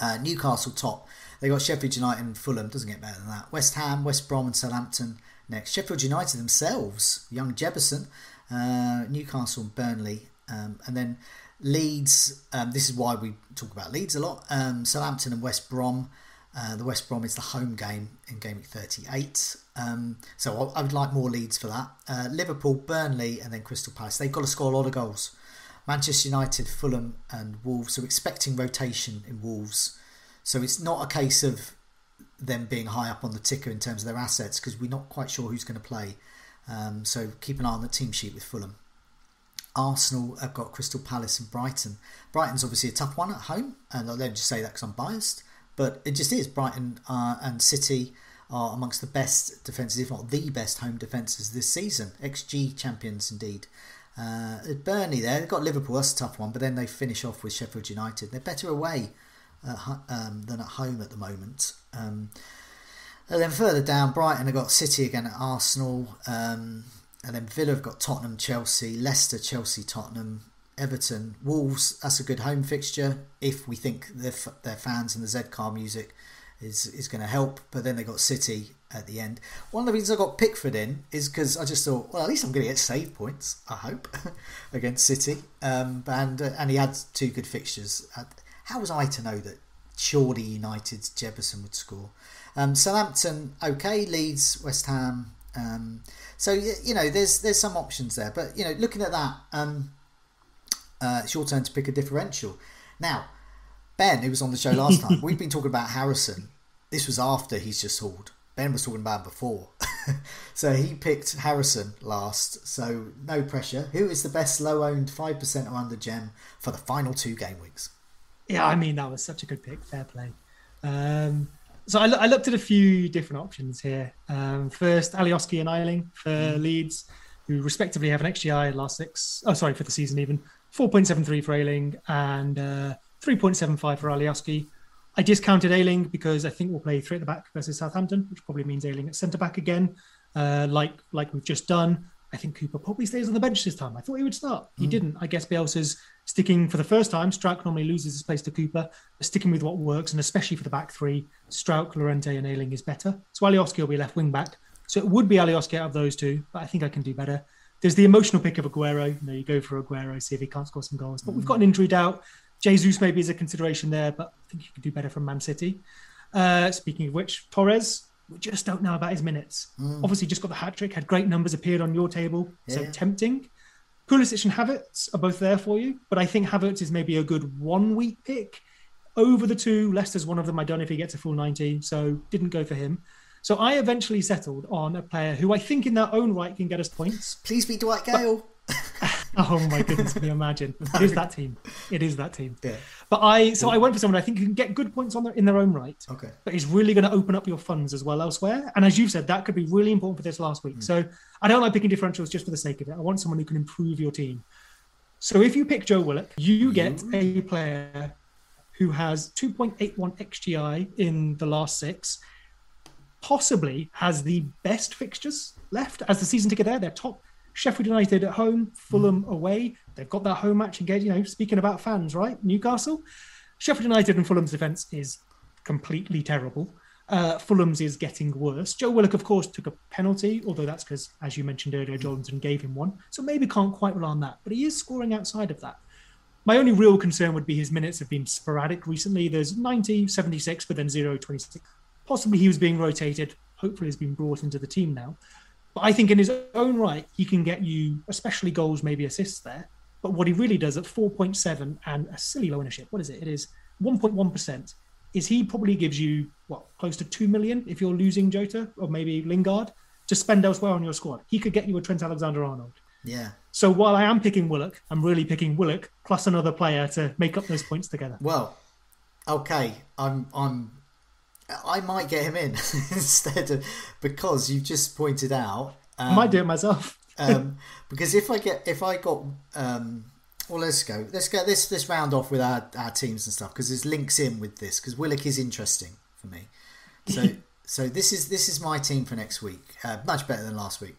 Uh, Newcastle top. They got Sheffield United and Fulham. Doesn't get better than that. West Ham, West Brom, and Southampton next. Sheffield United themselves, young Jebbison, uh, Newcastle, and Burnley, um, and then Leeds. Um, this is why we talk about Leeds a lot. Um, Southampton and West Brom. Uh, the West Brom is the home game in game week 38. Um, so I, I would like more Leeds for that. Uh, Liverpool, Burnley, and then Crystal Palace. They've got to score a lot of goals. Manchester United, Fulham, and Wolves. So expecting rotation in Wolves. So it's not a case of them being high up on the ticker in terms of their assets because we're not quite sure who's going to play. Um, so keep an eye on the team sheet with Fulham. Arsenal have got Crystal Palace and Brighton. Brighton's obviously a tough one at home, and I don't just say that because I'm biased, but it just is. Brighton uh, and City are amongst the best defences, if not the best home defences this season. XG champions indeed. Uh, Burnley there, they've got Liverpool, that's a tough one, but then they finish off with Sheffield United. They're better away at, um, than at home at the moment. Um, and then further down, Brighton have got City again at Arsenal. Um, and then Villa have got Tottenham, Chelsea, Leicester, Chelsea, Tottenham, Everton, Wolves. That's a good home fixture if we think their, their fans and the Z car music is, is going to help. But then they got City at the end. One of the reasons I got Pickford in is because I just thought, well, at least I'm going to get save points, I hope, [laughs] against City. Um, and, uh, and he had two good fixtures. Uh, How was I to know that surely United's Jebbison would score? Um, Southampton, okay. Leeds, West Ham. Um, so you know, there's there's some options there, but you know, looking at that, um, uh, it's your turn to pick a differential. Now, Ben, who was on the show last time, [laughs] we've been talking about Harrison. This was after he's just hauled. Ben was talking about before. [laughs] so he picked Harrison last. So no pressure. Who is the best low owned 5% or under gem for the final two game weeks? Yeah, I mean, that was such a good pick. Fair play. Um, so I, I, looked at a few different options here. Um, first, Alioski and Ayling for mm. Leeds, who respectively have an XGI last six. Oh, sorry, for the season even. 4.73 for Ayling and uh, 3.75 for Alioski. I discounted Ayling because I think we'll play three at the back versus Southampton, which probably means Ayling at centre back again, uh, like like we've just done. I think Cooper probably stays on the bench this time. I thought he would start. He mm. didn't. I guess Bielsa's sticking for the first time. Struijk normally loses his place to Cooper, but sticking with what works, and especially for the back three, Struijk, Llorente, and Ayling is better. So Alioski will be left wing back. So it would be Alioski out of those two, but I think I can do better. There's the emotional pick of Aguero. You know, you go for Aguero, see if he can't score some goals. But mm. we've got an injury doubt. Jesus maybe is a consideration there, but I think you could do better from Man City. Uh, speaking of which, Torres, we just don't know about his minutes. Mm. Obviously, just got the hat trick, had great numbers, appeared on your table, yeah. so tempting. Pulisic and Havertz are both there for you, but I think Havertz is maybe a good one week pick over the two. Leicester's one of them. I don't know if he gets a full 19, so didn't go for him. So I eventually settled on a player who I think in their own right can get us points. Please be Dwight Gayle. [laughs] [laughs] oh my goodness, can you imagine? [laughs] It is that team. It is that team. Yeah. But I so I went for someone I think you can get good points on their in their own right. Okay. But he's really going to open up your funds as well elsewhere. And as you've said, that could be really important for this last week. Mm. So I don't like picking differentials just for the sake of it. I want someone who can improve your team. So if you pick Joe Willock, you get a player who has 2.81 XGI in the last six, possibly has the best fixtures left as the season ticket there. They're top Sheffield United at home, Fulham mm. away. They've got that home match engaged. You know, speaking about fans, right? Newcastle, Sheffield United and Fulham's defence is completely terrible. Uh, Fulham's is getting worse. Joe Willock, of course, took a penalty, although that's because, as you mentioned earlier, Jordan gave him one. So maybe can't quite rely on that. But he is scoring outside of that. My only real concern would be his minutes have been sporadic recently. There's 90, 76, but then 0, 26. Possibly he was being rotated. Hopefully, he's been brought into the team now. But I think in his own right, he can get you, especially goals, maybe assists there. But what he really does at 4.7 and a silly low ownership, what is it? It is 1.1%. Is he probably gives you, what, close to 2 million if you're losing Jota or maybe Lingard to spend elsewhere on your squad? He could get you a Trent Alexander Arnold. Yeah. So while I am picking Willock, I'm really picking Willock plus another player to make up those points together. Well, okay, I'm I'm I might get him in [laughs] instead of because you've just pointed out. Um, I might do it myself. [laughs] um, because if I get if I got um, well, let's go. Let's get This this round off with our, our teams and stuff because there's links in with this because Willock is interesting for me. So [laughs] so this is this is my team for next week. Uh, much better than last week.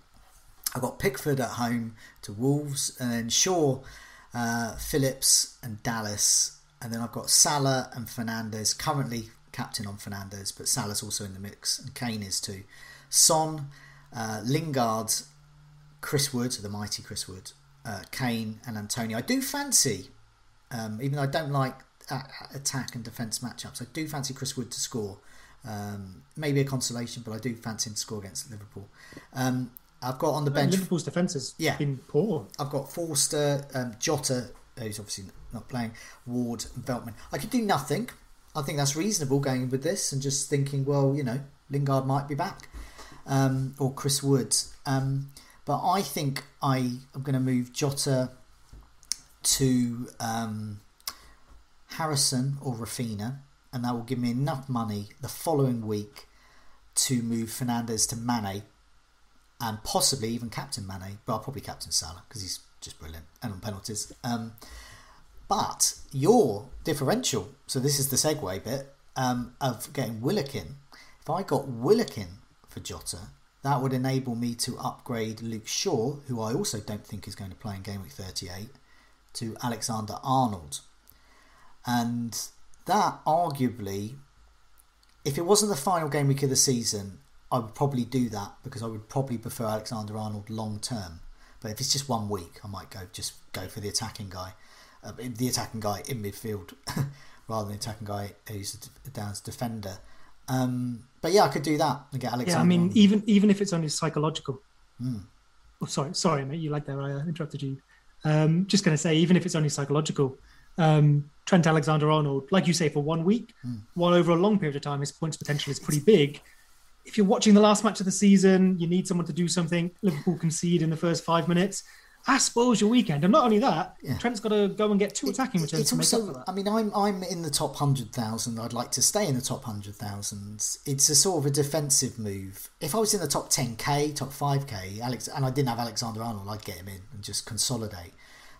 I've got Pickford at home to Wolves and then Shaw, uh, Phillips and Dallas, and then I've got Salah and Fernandes currently captain on Fernandes, but Salah's also in the mix, and Kane is too. Son, uh, Lingard, Chris Wood, the mighty Chris Wood, uh, Kane, and Antonio. I do fancy, um, even though I don't like attack and defence matchups, I do fancy Chris Wood to score. Um, maybe a consolation, but I do fancy him to score against Liverpool. Um, I've got on the bench. Liverpool's defence has yeah. been poor. I've got Forster, um, Jota, who's obviously not playing, Ward, and Veltman. I could do nothing. I think that's reasonable going with this and just thinking, well, you know, Lingard might be back um, or Chris Woods. Um, but I think I am going to move Jota to um, Harrison or Raphinha, and that will give me enough money the following week to move Fernandes to Mane and possibly even captain Mane, but I'll probably captain Salah because he's just brilliant and on penalties. Um, but your differential, so this is the segue bit um, of getting Willock in. If I got Willock in for Jota, that would enable me to upgrade Luke Shaw, who I also don't think is going to play in Game Week 38, to Alexander Arnold. And that arguably, if it wasn't the final game week of the season, I would probably do that because I would probably prefer Alexander Arnold long term. But if it's just one week, I might go just go for the attacking guy uh, the attacking guy in midfield [laughs] rather than the attacking guy who's down as defender. Um, but yeah, I could do that and get Alexander. Yeah, I mean, even even if it's only psychological. Mm. Oh, sorry, sorry, mate. You like that? I interrupted you. Um, just going to say, even if it's only psychological, um, Trent Alexander Arnold, like you say, for one week, mm. while over a long period of time, his points potential is pretty big. If you're watching the last match of the season, you need someone to do something. Liverpool concede in the first five minutes. That spoils your weekend. And not only that, yeah. Trent's got to go and get two attacking returns it's to also, make up for that. I mean, I'm I'm in the top hundred thousand. I'd like to stay in the top hundred thousand. It's a sort of a defensive move. If I was in the top ten k, top five k, Alex, and I didn't have Alexander Arnold, I'd get him in and just consolidate.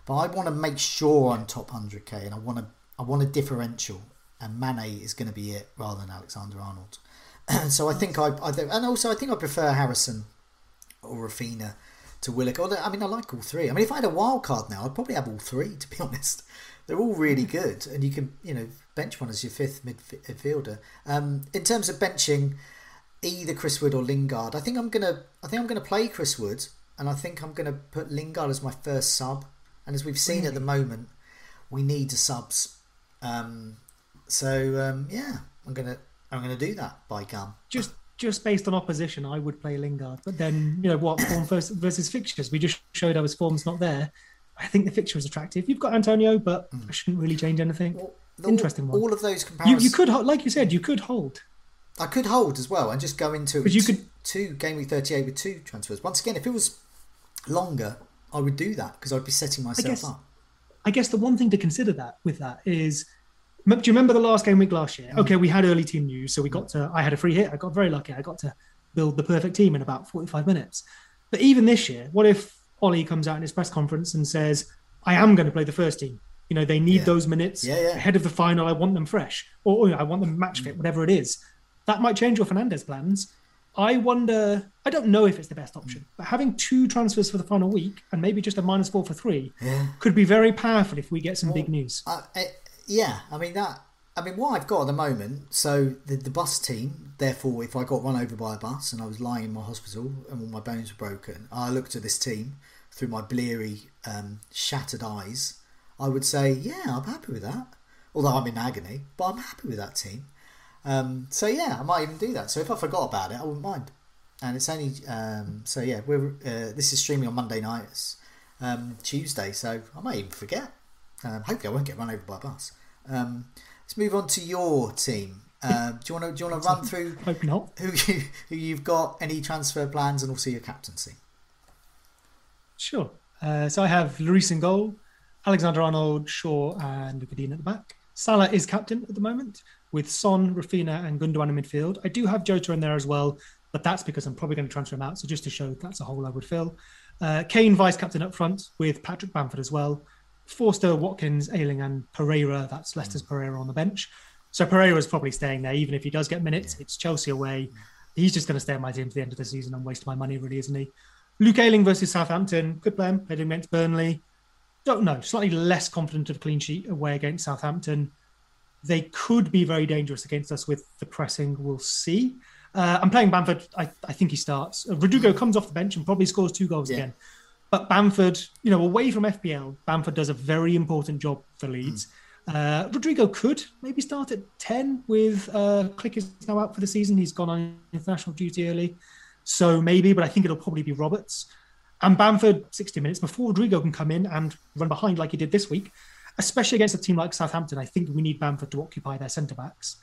But I want to make sure I'm top hundred k, and I want to I want a differential, and Mane is going to be it rather than Alexander Arnold. [clears throat] so I think I, I and also I think I prefer Harrison or Raphinha to Willock. I mean, I like all three. I mean, if I had a wild card now, I'd probably have all three. To be [laughs] honest, they're all really hmm. good, and you can you know bench one as your fifth midfielder. Um, in terms of benching, either Chris Wood or Lingard, I think I'm gonna I think I'm gonna play Chris Wood, and I think I'm gonna put Lingard as my first sub. And as we've seen really? at the moment, we need the subs. Um, so um, yeah, I'm gonna I'm gonna do that by gum. Just just based on opposition, I would play Lingard. But then, you know, what form versus, versus fixtures? We just showed how his form's not there. I think the fixture is attractive. You've got Antonio, but mm. I shouldn't really change anything. Well, the, Interesting one. All of those comparisons. You, you, could, like you said, you could hold. I could hold as well and just go into but you could two game week thirty eight with two transfers. Once again, if it was longer, I would do that because I'd be setting myself I guess, up. I guess the one thing to consider that with that is do you remember the last game week last year? Okay, we had early team news, so we got to. I had a free hit. I got very lucky. I got to build the perfect team in about 45 minutes. But even this year, what if Ole comes out in his press conference and says, "I am going to play the first team. You know, they need yeah. those minutes yeah, yeah. ahead of the final. I want them fresh, or, or I want them match fit, whatever it is." That might change your Fernandes plans. I wonder. I don't know if it's the best option, but having two transfers for the final week and maybe just a minus four for three could be very powerful if we get some well, big news. Uh, yeah, I mean that. I mean, what I've got at the moment. So the the bus team. Therefore, if I got run over by a bus and I was lying in my hospital and all my bones were broken, I looked at this team through my bleary, um, shattered eyes. I would say, yeah, I'm happy with that. Although I'm in agony, but I'm happy with that team. Um, so yeah, I might even do that. So if I forgot about it, I wouldn't mind. And it's only um, so yeah. We're uh, this is streaming on Monday nights, um, Tuesday. So I might even forget. Um, hopefully, I won't get run over by a bus. Um, let's move on to your team. Uh, do you want to do you want to run through [laughs] Hope not. who you, who you've got, any transfer plans, and also your captaincy? Sure. Uh, so I have Lloris in goal, Alexander Arnold, Shaw, and Lucas at the back. Salah is captain at the moment with Son, Raphinha, and Gundogan in midfield. I do have Jota in there as well, but that's because I'm probably going to transfer him out. So just to show that's a hole I would fill. Uh, Kane vice captain up front with Patrick Bamford as well. Forster, Watkins, Ayling, and Pereira. That's Leicester's Pereira on the bench. So Pereira is probably staying there, even if he does get minutes. It's Chelsea away. He's just going to stay at my team to the end of the season and waste my money, really, isn't he? Luke Ayling versus Southampton. Could play him. Played him against Burnley. Don't know. Slightly less confident of clean sheet away against Southampton. They could be very dangerous against us with the pressing. We'll see. Uh, I'm playing Bamford. I, I think he starts. Uh, Rodrigo comes off the bench and probably scores two goals yeah. again. But Bamford, you know, away from FPL, Bamford does a very important job for Leeds. Mm. Uh, Rodrigo could maybe start at 10 with uh, Klich is now out for the season. He's gone on international duty early. So maybe, but I think it'll probably be Roberts. And Bamford, 60 minutes before Rodrigo can come in and run behind like he did this week, especially against a team like Southampton. I think we need Bamford to occupy their centre backs.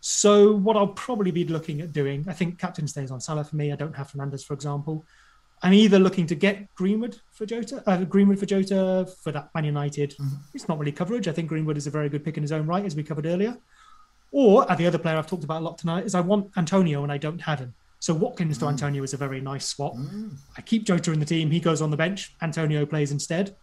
So what I'll probably be looking at doing, I think captain stays on Salah for me. I don't have Fernandes, for example. I'm either looking to get Greenwood for Jota, uh, Greenwood for Jota for that Man United. Mm-hmm. It's not really coverage. I think Greenwood is a very good pick in his own right, as we covered earlier. Or uh, the other player I've talked about a lot tonight is I want Antonio and I don't have him. So Watkins mm. to Antonio is a very nice swap. Mm. I keep Jota in the team. He goes on the bench. Antonio plays instead.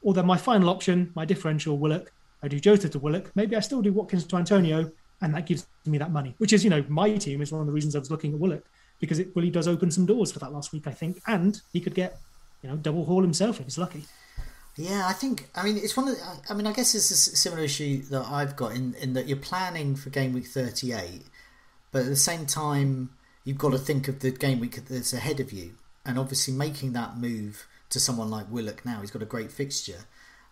Or then my final option, my differential Willock. I do Jota to Willock. Maybe I still do Watkins to Antonio, and that gives me that money. Which is, you know, my team is one of the reasons I was looking at Willock because it really does open some doors for that last week, I think. And he could get, you know, double haul himself if he's lucky. Yeah, I think. I mean, it's one of. The, I mean, I guess it's a similar issue that I've got in in that you're planning for game week 38, but at the same time, you've got to think of the game week that's ahead of you, and obviously making that move to someone like Willock now, he's got a great fixture,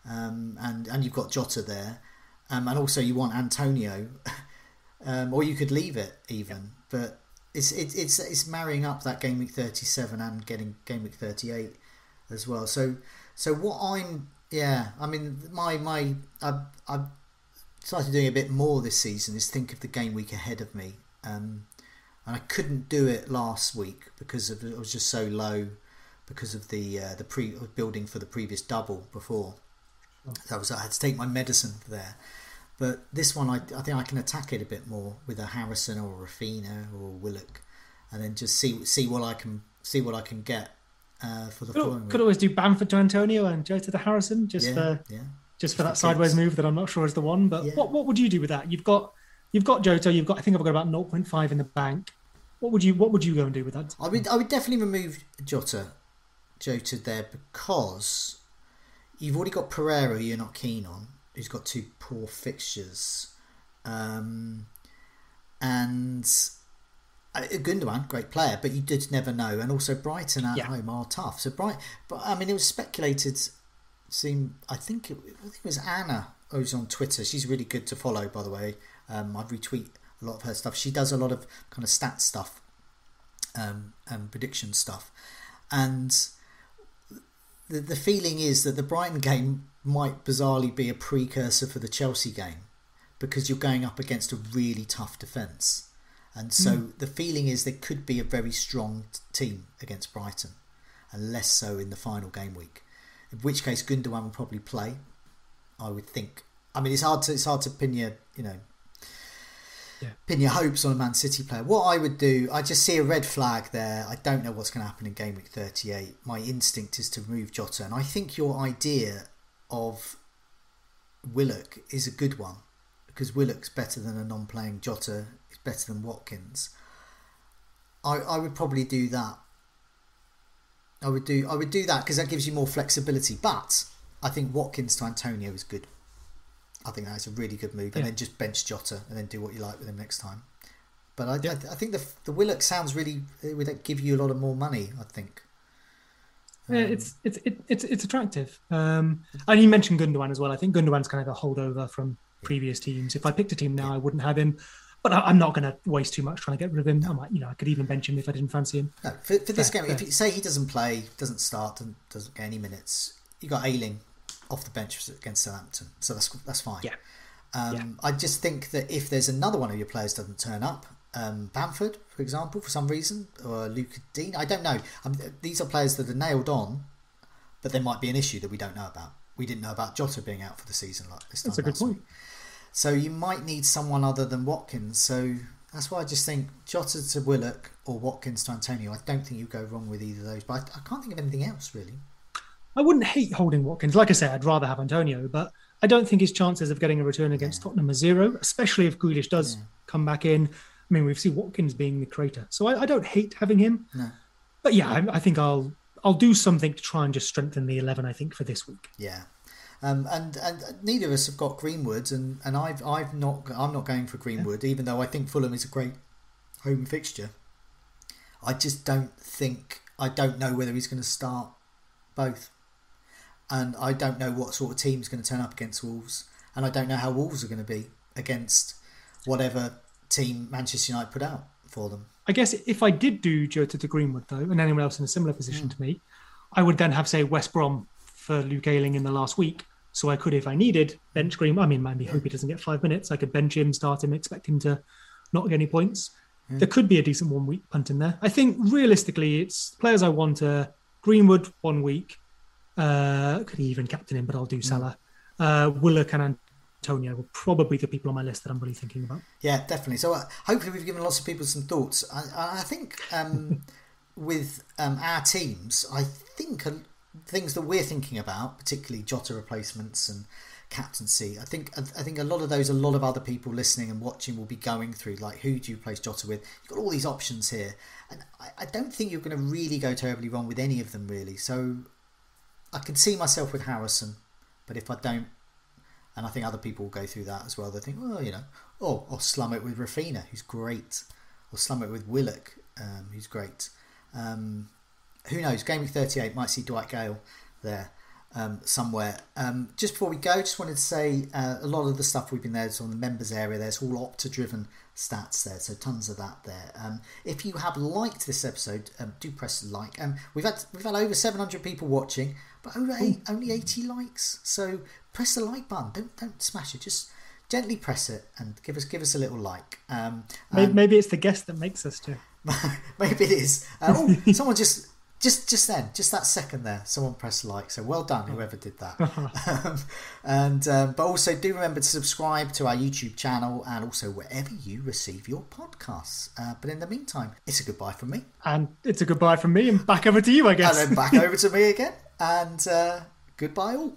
um, and and you've got Jota there, um, and also you want Antonio, [laughs] um, or you could leave it even, but it's it, it's it's marrying up that game week 37 and getting game week 38 as well. So so what I'm Yeah, I mean, my my I I started doing a bit more this season. Is think of the game week ahead of me, um, and I couldn't do it last week because of it was just so low because of the uh, the pre building for the previous double before. That was I had to take my medicine there. But this one, I, I think I can attack it a bit more with a Harrison or a Raphinha or a Willock, and then just see see what I can see what I can get uh, for the could, following. Could always do Bamford to Antonio and Jota to Harrison just yeah, for yeah. just for that sideways move that I'm not sure is the one. But Yeah. what what would you do with that? You've got you've got Jota. You've got I think I've got about 0.5 in the bank. What would you what would you go and do with that? I would I would definitely remove Jota, Jota there because you've already got Pereira you're not keen on, who's got two poor fixtures, um, and uh, Gundogan, great player, but you did never know, and also Brighton at Yeah. home are tough. So Bright, but I mean, it was speculated. Seem I think it, I think it was Anna who's on Twitter. She's really good to follow, by the way. Um, I retweet a lot of her stuff. She does a lot of kind of stat stuff um, and prediction stuff. And the, the feeling is that the Brighton game might bizarrely be a precursor for the Chelsea game because you're going up against a really tough defence. And so hmm. the feeling is there could be a very strong team against Brighton and less so in the final game week. In which case Gundogan will probably play, I would think. I mean, it's hard to it's hard to pin your you know Yeah. pin your hopes on a Man City player. What I would do, I just see a red flag there. I don't know what's going to happen in game week 38. My instinct is to remove Jota, and I think your idea of Willock is a good one because Willock's better than a non-playing Jota. Is better than Watkins. I I would probably do that. I would do I would do that because that gives you more flexibility. But I think Watkins to Antonio is good. I think that's a really good move, and then just bench Jota and then do what you like with him next time. But I, Yeah. I, I think the the Willock sounds really it would give you a lot of more money. I think. Yeah, it's it's it, it's it's attractive. Um, and you mentioned Gundogan as well. I think Gundogan's kind of a holdover from previous teams. If I picked a team now, I wouldn't have him. But I, I'm not going to waste too much trying to get rid of him. I might, you know, I could even bench him if I didn't fancy him. No, for, for this Fair, game, if you say he doesn't play, doesn't start, and doesn't get any minutes, you got Ayling off the bench against Southampton, so that's that's fine. Yeah. Um, Yeah. I just think that if there's another one of your players doesn't turn up, um, Bamford, for example, for some reason, or Lucas Digne, I don't know. Um, these are players that are nailed on, but there might be an issue that we don't know about. We didn't know about Jota being out for the season like this time. That's a good point. week. So you might need someone other than Watkins. So that's why I just think Jota to Willock or Watkins to Antonio. I don't think you go wrong with either of those. But I, I can't think of anything else really. I wouldn't hate holding Watkins. Like I said, I'd rather have Antonio, but I don't think his chances of getting a return against Tottenham are zero, especially if Grealish does come back in. I mean, we've seen Watkins being the creator, so I, I don't hate having him. No. But yeah, I, I think I'll I'll do something to try and just strengthen the eleven. I think for this week. Yeah. Um, and and neither of us have got Greenwood, and, and I've I've not I'm not going for Greenwood, even though I think Fulham is a great home fixture. I just don't think I don't know whether he's going to start both, and I don't know what sort of team's going to turn up against Wolves, and I don't know how Wolves are going to be against whatever team Manchester United put out for them. I guess if I did do Jota to Greenwood though, and anyone else in a similar position to me, I would then have say West Brom for Luke Ayling in the last week. So I could, if I needed, bench Green. I mean, maybe hope he doesn't get five minutes. I could bench him, start him, expect him to not get any points. There could be a decent one week punt in there. I think realistically, it's players I want. Uh, Greenwood one week. Uh, could even captain him, but I'll do Salah. Uh, Willock and Antonio were probably the people on my list that I'm really thinking about. Yeah, definitely. So uh, hopefully we've given lots of people some thoughts. I, I think um, [laughs] with um, our teams, I think things that we're thinking about, particularly Jota replacements and captaincy, I think I think a lot of those, a lot of other people listening and watching will be going through. Like, who do you place Jota with? You've got all these options here, and I, I don't think you're going to really go terribly wrong with any of them, really. So I can see myself with Harrison, but if I don't and I think other people will go through that as well. They think, well, you know, oh, or slum it with Raphinha, who's great, or slum it with Willock, um, who's great. Um, who knows? Game week 38 might see Dwight Gayle there um, somewhere. Um, just before we go, just wanted to say uh, a lot of the stuff we've been there is on the members area. There's all Opta driven stats there, so tons of that there. Um, if you have liked this episode, um, do press like. We've had we've had over 700 people watching. But only only eighty likes. So press the like button. Don't don't smash it. Just gently press it and give us give us a little like. Um, maybe, maybe it's the guest that makes us to. [laughs] maybe it is. Uh, oh, [laughs] someone just just just then, just that second there, someone pressed like. So well done, whoever did that. [laughs] um, and um, but also do remember to subscribe to our YouTube channel and also wherever you receive your podcasts. Uh, but in the meantime, it's a goodbye from me, and it's a goodbye from me, and back over to you, I guess. and then back over to me again, and uh, goodbye all.